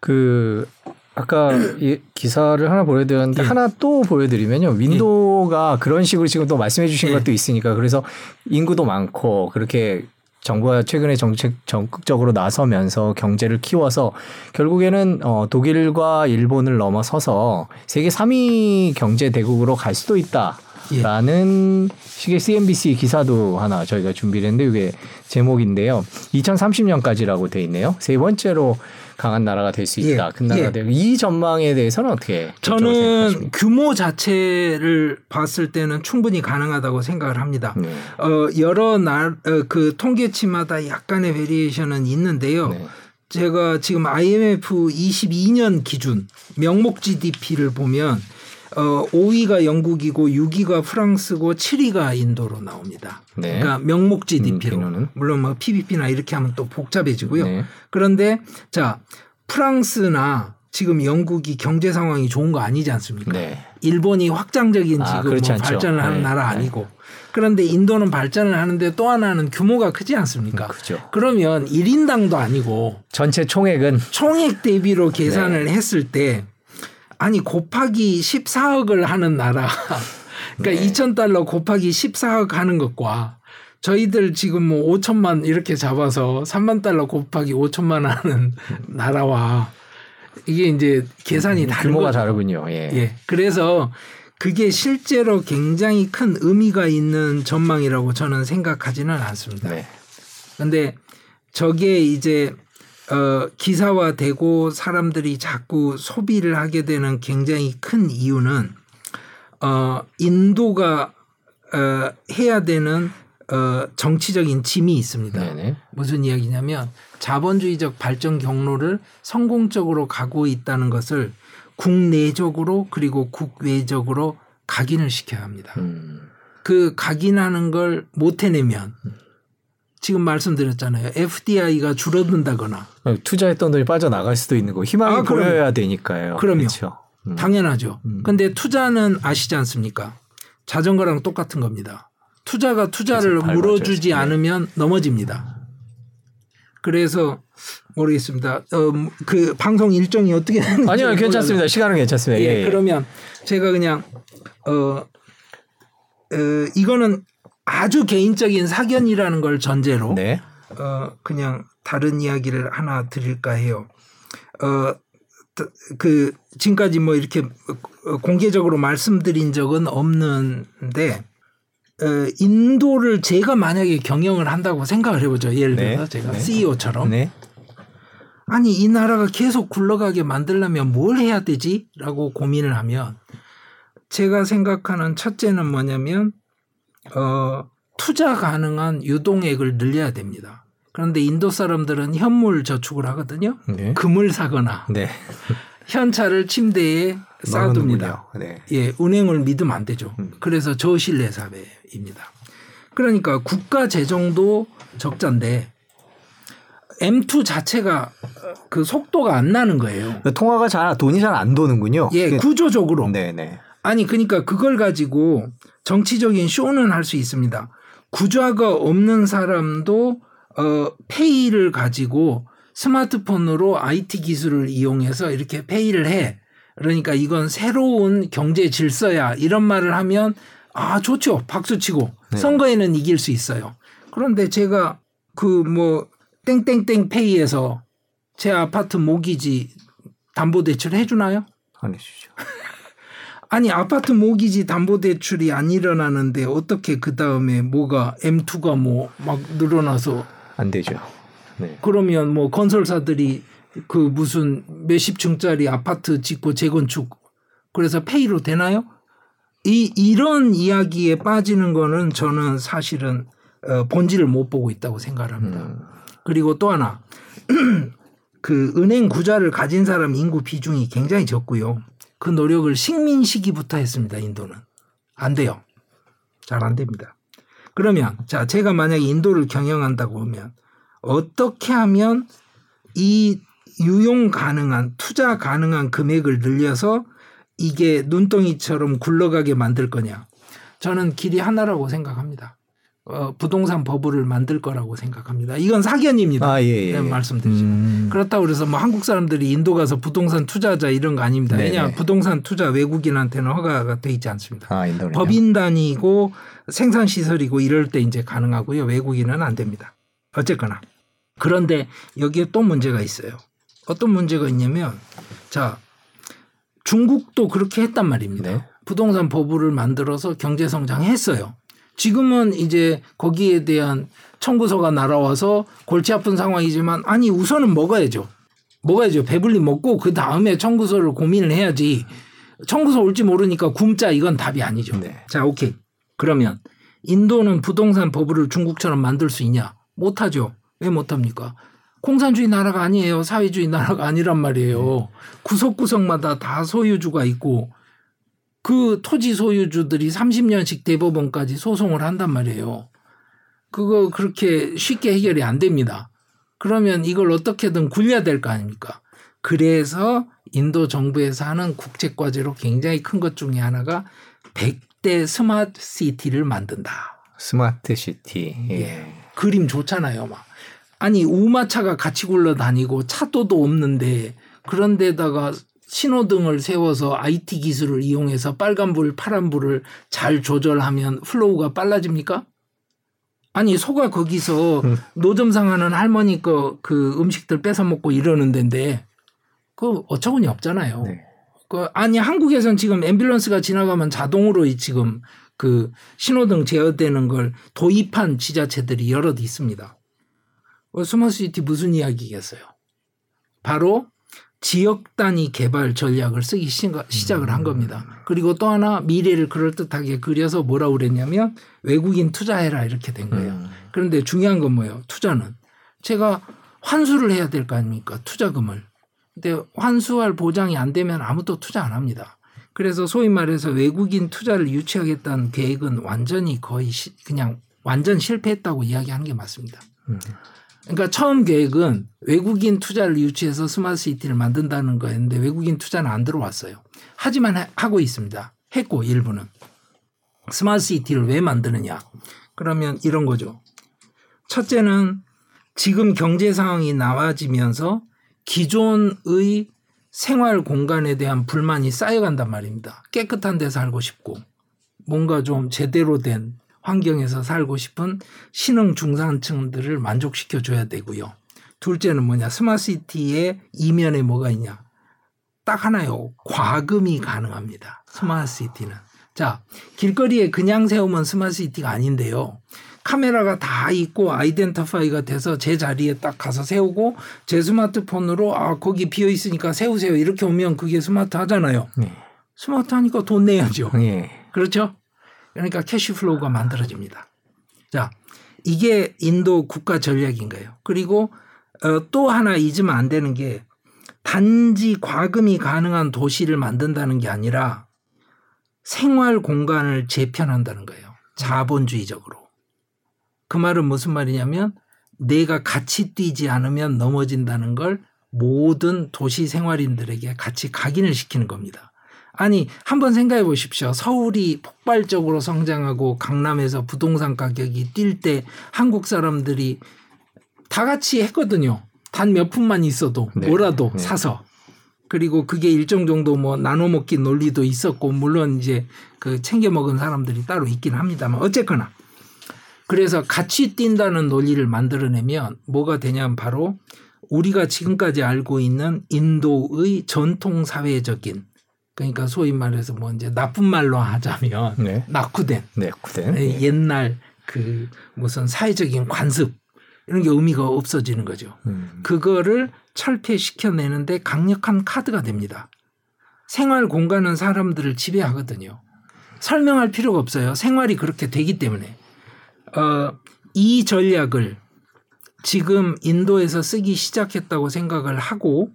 그 아까 이 기사를 하나 보여드렸는데 예. 하나 또 보여드리면요 인도가 그런 식으로 지금 또 말씀해 주신 예. 것도 있으니까 그래서 인구도 많고 그렇게 정부가 최근에 정책 적극적으로 나서면서 경제를 키워서 결국에는 어, 독일과 일본을 넘어서서 세계 3위 경제 대국으로 갈 수도 있다. 예. 라는 식의 CNBC 기사도 하나 저희가 준비를 했는데 이게 제목인데요. 2030년까지라고 돼 있네요. 세 번째로 강한 나라가 될 수 있다. 예. 큰 나라가 예. 되고 이 전망에 대해서는 어떻게 저는? 규모 자체를 봤을 때는 충분히 가능하다고 생각을 합니다. 네. 어, 여러 날, 어, 그 통계치마다 약간의 베리에이션은 있는데요. 네. 제가 지금 IMF 22년 기준 명목 GDP를 보면 어, 5위가 영국이고 6위가 프랑스고 7위가 인도로 나옵니다. 네. 그러니까 명목 GDP로 음. 물론 뭐 PBP나 이렇게 하면 또 복잡해지고요. 네. 그런데 자 프랑스나 지금 영국이 경제 상황이 좋은 거 아니지 않습니까? 네. 일본이 확장적인 아, 지금 뭐. 발전을 하는 네, 나라 네. 아니고 그런데 인도는 발전을 하는데 또 하나는 규모가 크지 않습니까? 그죠. 그러면 1인당도 아니고 전체 총액은 총액 대비로 네. 계산을 했을 때 아니 곱하기 14억을 하는 나라 그러니까 네. 2천 달러 곱하기 14억 하는 것과 저희들 지금 뭐 5천만 이렇게 잡아서 3만 달러 곱하기 5천만 하는 나라와 이게 이제 계산이 다른 음, 규모가 거죠. 다르군요. 예. 예. 그래서 그게 실제로 굉장히 큰 의미가 있는 전망이라고 저는 생각하지는 않습니다. 네. 근데 저게 이제 어 기사화되고 사람들이 자꾸 소비를 하게 되는 굉장히 큰 이유는 어 인도가 어 해야 되는 어 정치적인 짐이 있습니다. 네네. 무슨 이야기냐면 자본주의적 발전 경로를 성공적으로 가고 있다는 것을 국내적으로 그리고 국외적으로 각인을 시켜야 합니다. 음. 그 각인하는 걸 못 해내면 지금 말씀드렸잖아요. FDI가 줄어든다거나 투자했던 돈이 빠져나갈 수도 있는 거 희망이 아, 그럼요. 보여야 되니까요. 그럼요. 그렇죠. 음. 당연하죠. 음. 근데 투자는 아시지 않습니까? 자전거랑 똑같은 겁니다. 투자가 투자를. 물어주지 네. 않으면 넘어집니다. 그래서 모르겠습니다. 어, 그 방송 일정이 어떻게 되는지 아니요, 괜찮습니다. 시간은 괜찮습니다. 예, 예, 예. 그러면 제가 그냥 어, 어 이거는 아주 개인적인 사견이라는 걸 전제로 네. 어 그냥 다른 이야기를 하나 드릴까 해요. 어 그 지금까지 뭐 이렇게 어, 공개적으로 말씀드린 적은 없는데 어, 인도를 제가 만약에 경영을 한다고 생각을 해보죠. 예를 네. 들어서 제가 네. CEO처럼 네. 아니 이 나라가 계속 굴러가게 만들려면 뭘 해야 되지?라고 고민을 하면 제가 생각하는 첫째는 뭐냐면 어 투자 가능한 유동액을 늘려야 됩니다. 그런데 인도 사람들은 현물 저축을 하거든요. 네. 금을 사거나 네. 현찰을 침대에 쌓아둡니다. 네. 예, 은행을 믿으면 안 되죠. 음. 그래서 저신뢰 사회입니다. 그러니까 국가 재정도 적자인데 M2 자체가 그 속도가 안 나는 거예요. 통화가 잘 돈이 잘 안 도는군요. 예, 그- 구조적으로. 네, 네. 아니 그러니까 그걸 가지고 정치적인 쇼는 할 수 있습니다. 구좌가 없는 사람도 어 페이를 가지고 스마트폰으로 IT 기술을 이용해서 이렇게 페이를 그러니까 이건 새로운 경제 질서야 이런 말을 하면 아 좋죠 박수 치고 네. 선거에는 이길 수 있어요. 그런데 제가 그 뭐 땡땡땡 페이에서 제 아파트 모기지 담보 대출 해주나요? 안 해주죠. 아니 아파트 모기지 담보 대출이 안 일어나는데 어떻게 그 다음에 뭐가 M2가 뭐 막 늘어나서 안 되죠. 네. 그러면 뭐 건설사들이 그 무슨 몇십 층짜리 아파트 짓고 재건축 그래서 페이로 되나요? 이 이런 이야기에 빠지는 거는 저는 사실은 어, 본질을 못 보고 있다고 생각을 합니다. 음. 그리고 또 하나 그 은행 구자를 가진 사람 인구 비중이 굉장히 적고요. 그 노력을 식민 시기부터 했습니다. 인도는 안 돼요. 잘 안 됩니다. 그러면 자 제가 만약에 인도를 경영한다고 하면 어떻게 하면 이 유용 가능한 투자 가능한 금액을 늘려서 이게 눈덩이처럼 굴러가게 만들 거냐? 저는 길이 하나라고 생각합니다. 어, 부동산 버블을 만들 거라고 생각합니다. 이건 사견입니다. 아, 예, 예. 네, 말씀드리죠. 음. 그렇다고 그래서 뭐 한국 사람들이 인도 가서 부동산 투자자 이런 거 아닙니다. 네네. 왜냐 부동산 투자 외국인한테는 허가가 돼 있지 않습니다. 아, 인도는 법인 단위고 생산 시설이고 이럴 때 이제 가능하고요. 외국인은 안 됩니다. 어쨌거나. 그런데 여기에 또 문제가 있어요. 어떤 문제가 있냐면 자 중국도 그렇게 했단 말입니다. 네. 부동산 버블을 만들어서 경제 성장했어요. 지금은 이제 거기에 대한 청구서가 날아와서 골치 아픈 상황이지만 아니 우선은 먹어야죠. 먹어야죠. 배불리 먹고 그 다음에 청구서를 고민을 해야지. 청구서 올지 모르니까 굶자 이건 답이 아니죠. 네. 자, 오케이. 그러면 인도는 부동산 버블을 중국처럼 만들 수 있냐? 못하죠. 왜 못합니까? 공산주의 나라가 아니에요. 사회주의 나라가 아니란 말이에요. 구석구석마다 다 소유주가 있고 그 토지 소유주들이 30년씩 대법원까지 소송을 한단 말이에요. 그거 그렇게 쉽게 해결이 안 됩니다. 그러면 이걸 어떻게든 굴려야 될 거 아닙니까? 그래서 인도 정부에서 하는 국책 과제로 굉장히 큰 것 중에 하나가 100대 스마트 시티를 만든다. 스마트 시티. 예. 그림 좋잖아요, 막. 아니, 우마차가 같이 굴러다니고 차도도 없는데 그런데다가 신호등을 세워서 IT 기술을 이용해서 빨간불, 파란불을 잘 조절하면 flow가 빨라집니까? 아니, 소가 거기서 노점상 하는 할머니 거 그 음식들 뺏어 먹고 이러는 데인데 그 어처구니 없잖아요. 네. 그 아니 한국에선 지금 앰뷸런스가 지나가면 자동으로 이 지금 그 신호등 제어되는 걸 도입한 지자체들이 여럿 있습니다. 어, 스마트시티 무슨 이야기겠어요? 바로 지역 단위 개발 전략을 쓰기 시작을 한 겁니다. 그리고 또 하나 미래를 그럴듯하게 그려서 뭐라고 그랬냐면 외국인 투자해라 이렇게 된 거예요. 음. 그런데 중요한 건 뭐예요? 투자는 제가 환수를 해야 될 거 아닙니까? 투자금을. 근데 환수할 보장이 안 되면 아무도 투자 안 합니다. 그래서 소위 말해서 외국인 투자를 유치하겠다는 계획은 완전히 거의 시- 그냥 완전 실패했다고 이야기하는 게 맞습니다. 음. 그러니까 처음 계획은 외국인 투자를 유치해서 스마트 시티를 만든다는 거였는데 외국인 투자는 안 들어왔어요. 하지만 하- 하고 있습니다. 했고 일부는 스마트 시티를 왜 만드느냐? 그러면 이런 거죠. 첫째는 지금 경제 상황이 나아지면서 기존의 생활 공간에 대한 불만이 쌓여간단 말입니다. 깨끗한 데 살고 싶고 뭔가 좀 제대로 된 환경에서 살고 싶은 신흥 중산층들을 만족시켜 줘야 되고요. 둘째는 뭐냐? 스마트시티의 이면에 뭐가 있냐? 딱 하나요. 과금이 가능합니다. 스마트시티는. 자, 길거리에 그냥 세우면 스마트시티가 아닌데요. 카메라가 다 있고 identify가 돼서 제 자리에 딱 가서 세우고 제 스마트폰으로 아 거기 비어 있으니까 세우세요 이렇게 오면 그게 스마트 하잖아요. 네. 스마트 하니까 돈 내야죠. 예. 그렇죠? 그러니까 cash flow가 만들어집니다. 자, 이게 인도 국가 전략인 거예요. 그리고 어, 또 하나 잊으면 안 되는 게 단지 과금이 가능한 도시를 만든다는 게 아니라 생활 공간을 재편한다는 거예요. 자본주의적으로. 그 말은 무슨 말이냐면 내가 같이 뛰지 않으면 넘어진다는 걸 모든 도시 생활인들에게 같이 각인을 시키는 겁니다. 아니 한번 생각해 보십시오. 서울이 폭발적으로 성장하고 강남에서 부동산 가격이 뛸 때 한국 사람들이 다 같이 했거든요. 단 몇 푼만 있어도 네. 뭐라도 네. 사서 그리고 그게 일정 정도 뭐 나눠 먹기 논리도 있었고 물론 이제 그 챙겨 먹은 사람들이 따로 있긴 합니다만 어쨌거나 그래서 같이 뛴다는 논리를 만들어내면 뭐가 되냐면 바로 우리가 지금까지 알고 있는 인도의 전통 사회적인 그러니까 소위 말해서 뭐 이제 나쁜 말로 하자면 네. 낙후된 네, 구된. 예, 옛날 그 무슨 사회적인 관습 이런 게 의미가 없어지는 거죠. 음. 그거를 철폐시켜내는데 강력한 카드가 됩니다. 생활 공간은 사람들을 지배하거든요. 설명할 필요가 없어요. 생활이 그렇게 되기 때문에. 어, 이 전략을 지금 인도에서 쓰기 시작했다고 생각을 하고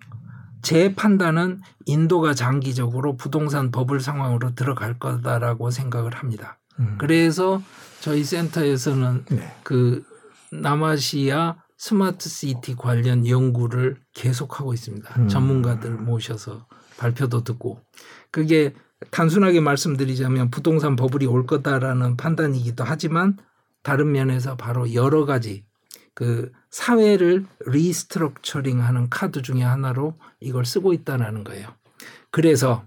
제 판단은 인도가 장기적으로 부동산 버블 상황으로 들어갈 거다라고 생각을 합니다. 음. 그래서 저희 센터에서는 네. 그 남아시아 스마트 시티 관련 연구를 계속하고 있습니다. 음. 전문가들 모셔서 발표도 듣고 그게 단순하게 말씀드리자면 부동산 버블이 올 거다라는 판단이기도 하지만 다른 면에서 바로 여러 가지 그 사회를 restructuring 하는 카드 중에 하나로 이걸 쓰고 있다는 거예요. 그래서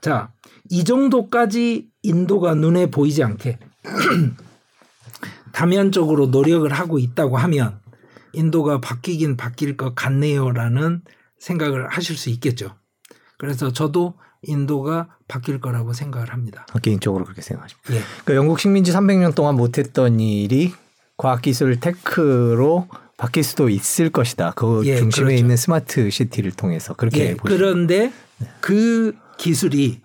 자, 이 정도까지 인도가 눈에 보이지 않게 다면적으로 노력을 하고 있다고 하면 인도가 바뀌긴 바뀔 것 같네요라는 생각을 하실 수 있겠죠. 그래서 저도 인도가 바뀔 거라고 생각을 합니다. 개인적으로 그렇게 생각하십니다. 예. 그러니까 영국 식민지 300년 동안 못했던 일이 과학기술 테크로 바뀔 수도 있을 것이다. 그 예, 중심에 그렇죠. 있는 스마트 시티를 통해서 그렇게 예, 보시면 그런데 그 기술이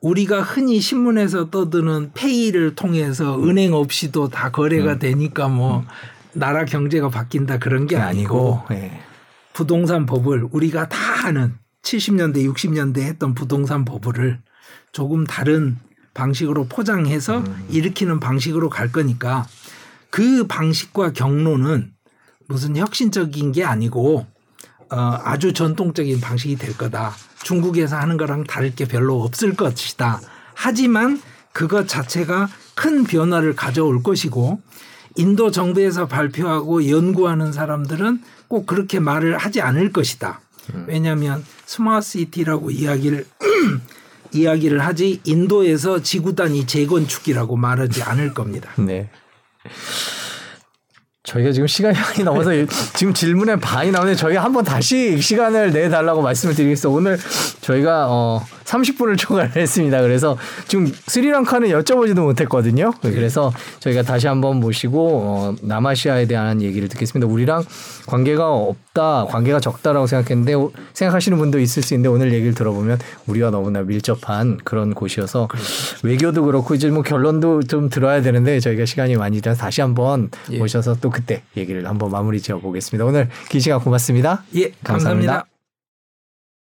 우리가 흔히 신문에서 떠드는 페이를 통해서 은행 없이도 다 거래가 음. 되니까 뭐 나라 경제가 바뀐다 그런 게 아니고 예. 부동산 법을 우리가 다 아는 70년대 60년대 했던 부동산 법을 조금 다른 방식으로 포장해서 일으키는 방식으로 갈 거니까 그 방식과 경로는 무슨 혁신적인 게 아니고 어, 아주 전통적인 방식이 될 거다. 중국에서 하는 거랑 다를 게 별로 없을 것이다. 하지만 그것 자체가 큰 변화를 가져올 것이고 인도 정부에서 발표하고 연구하는 사람들은 꼭 그렇게 말을 하지 않을 것이다. 왜냐하면 스마트시티라고 이야기를 이야기를 하지 인도에서 지구단위 재건축이라고 말하지 않을 겁니다. 네. 저희가 지금 시간이 많이 넘어서 지금 질문에 반이 나오는데 저희가 한번 다시 시간을 내달라고 말씀을 드리겠습니다. 오늘 저희가 어 30분을 초과했습니다. 그래서 지금 스리랑카는 여쭤보지도 못했거든요. 그래서 저희가 다시 한번 모시고 어 남아시아에 대한 얘기를 듣겠습니다. 우리랑 관계가 없다, 관계가 적다라고 생각했는데 생각하시는 분도 있을 수 있는데 오늘 얘기를 들어보면 우리와 너무나 밀접한 그런 곳이어서 외교도 그렇고 이제 뭐 결론도 좀 들어야 되는데 저희가 시간이 많이 들어서 다시 한번 예. 모셔서 또 그때 얘기를 한번 마무리 지어 보겠습니다. 오늘 긴 시간 고맙습니다. 예, 감사합니다. 감사합니다.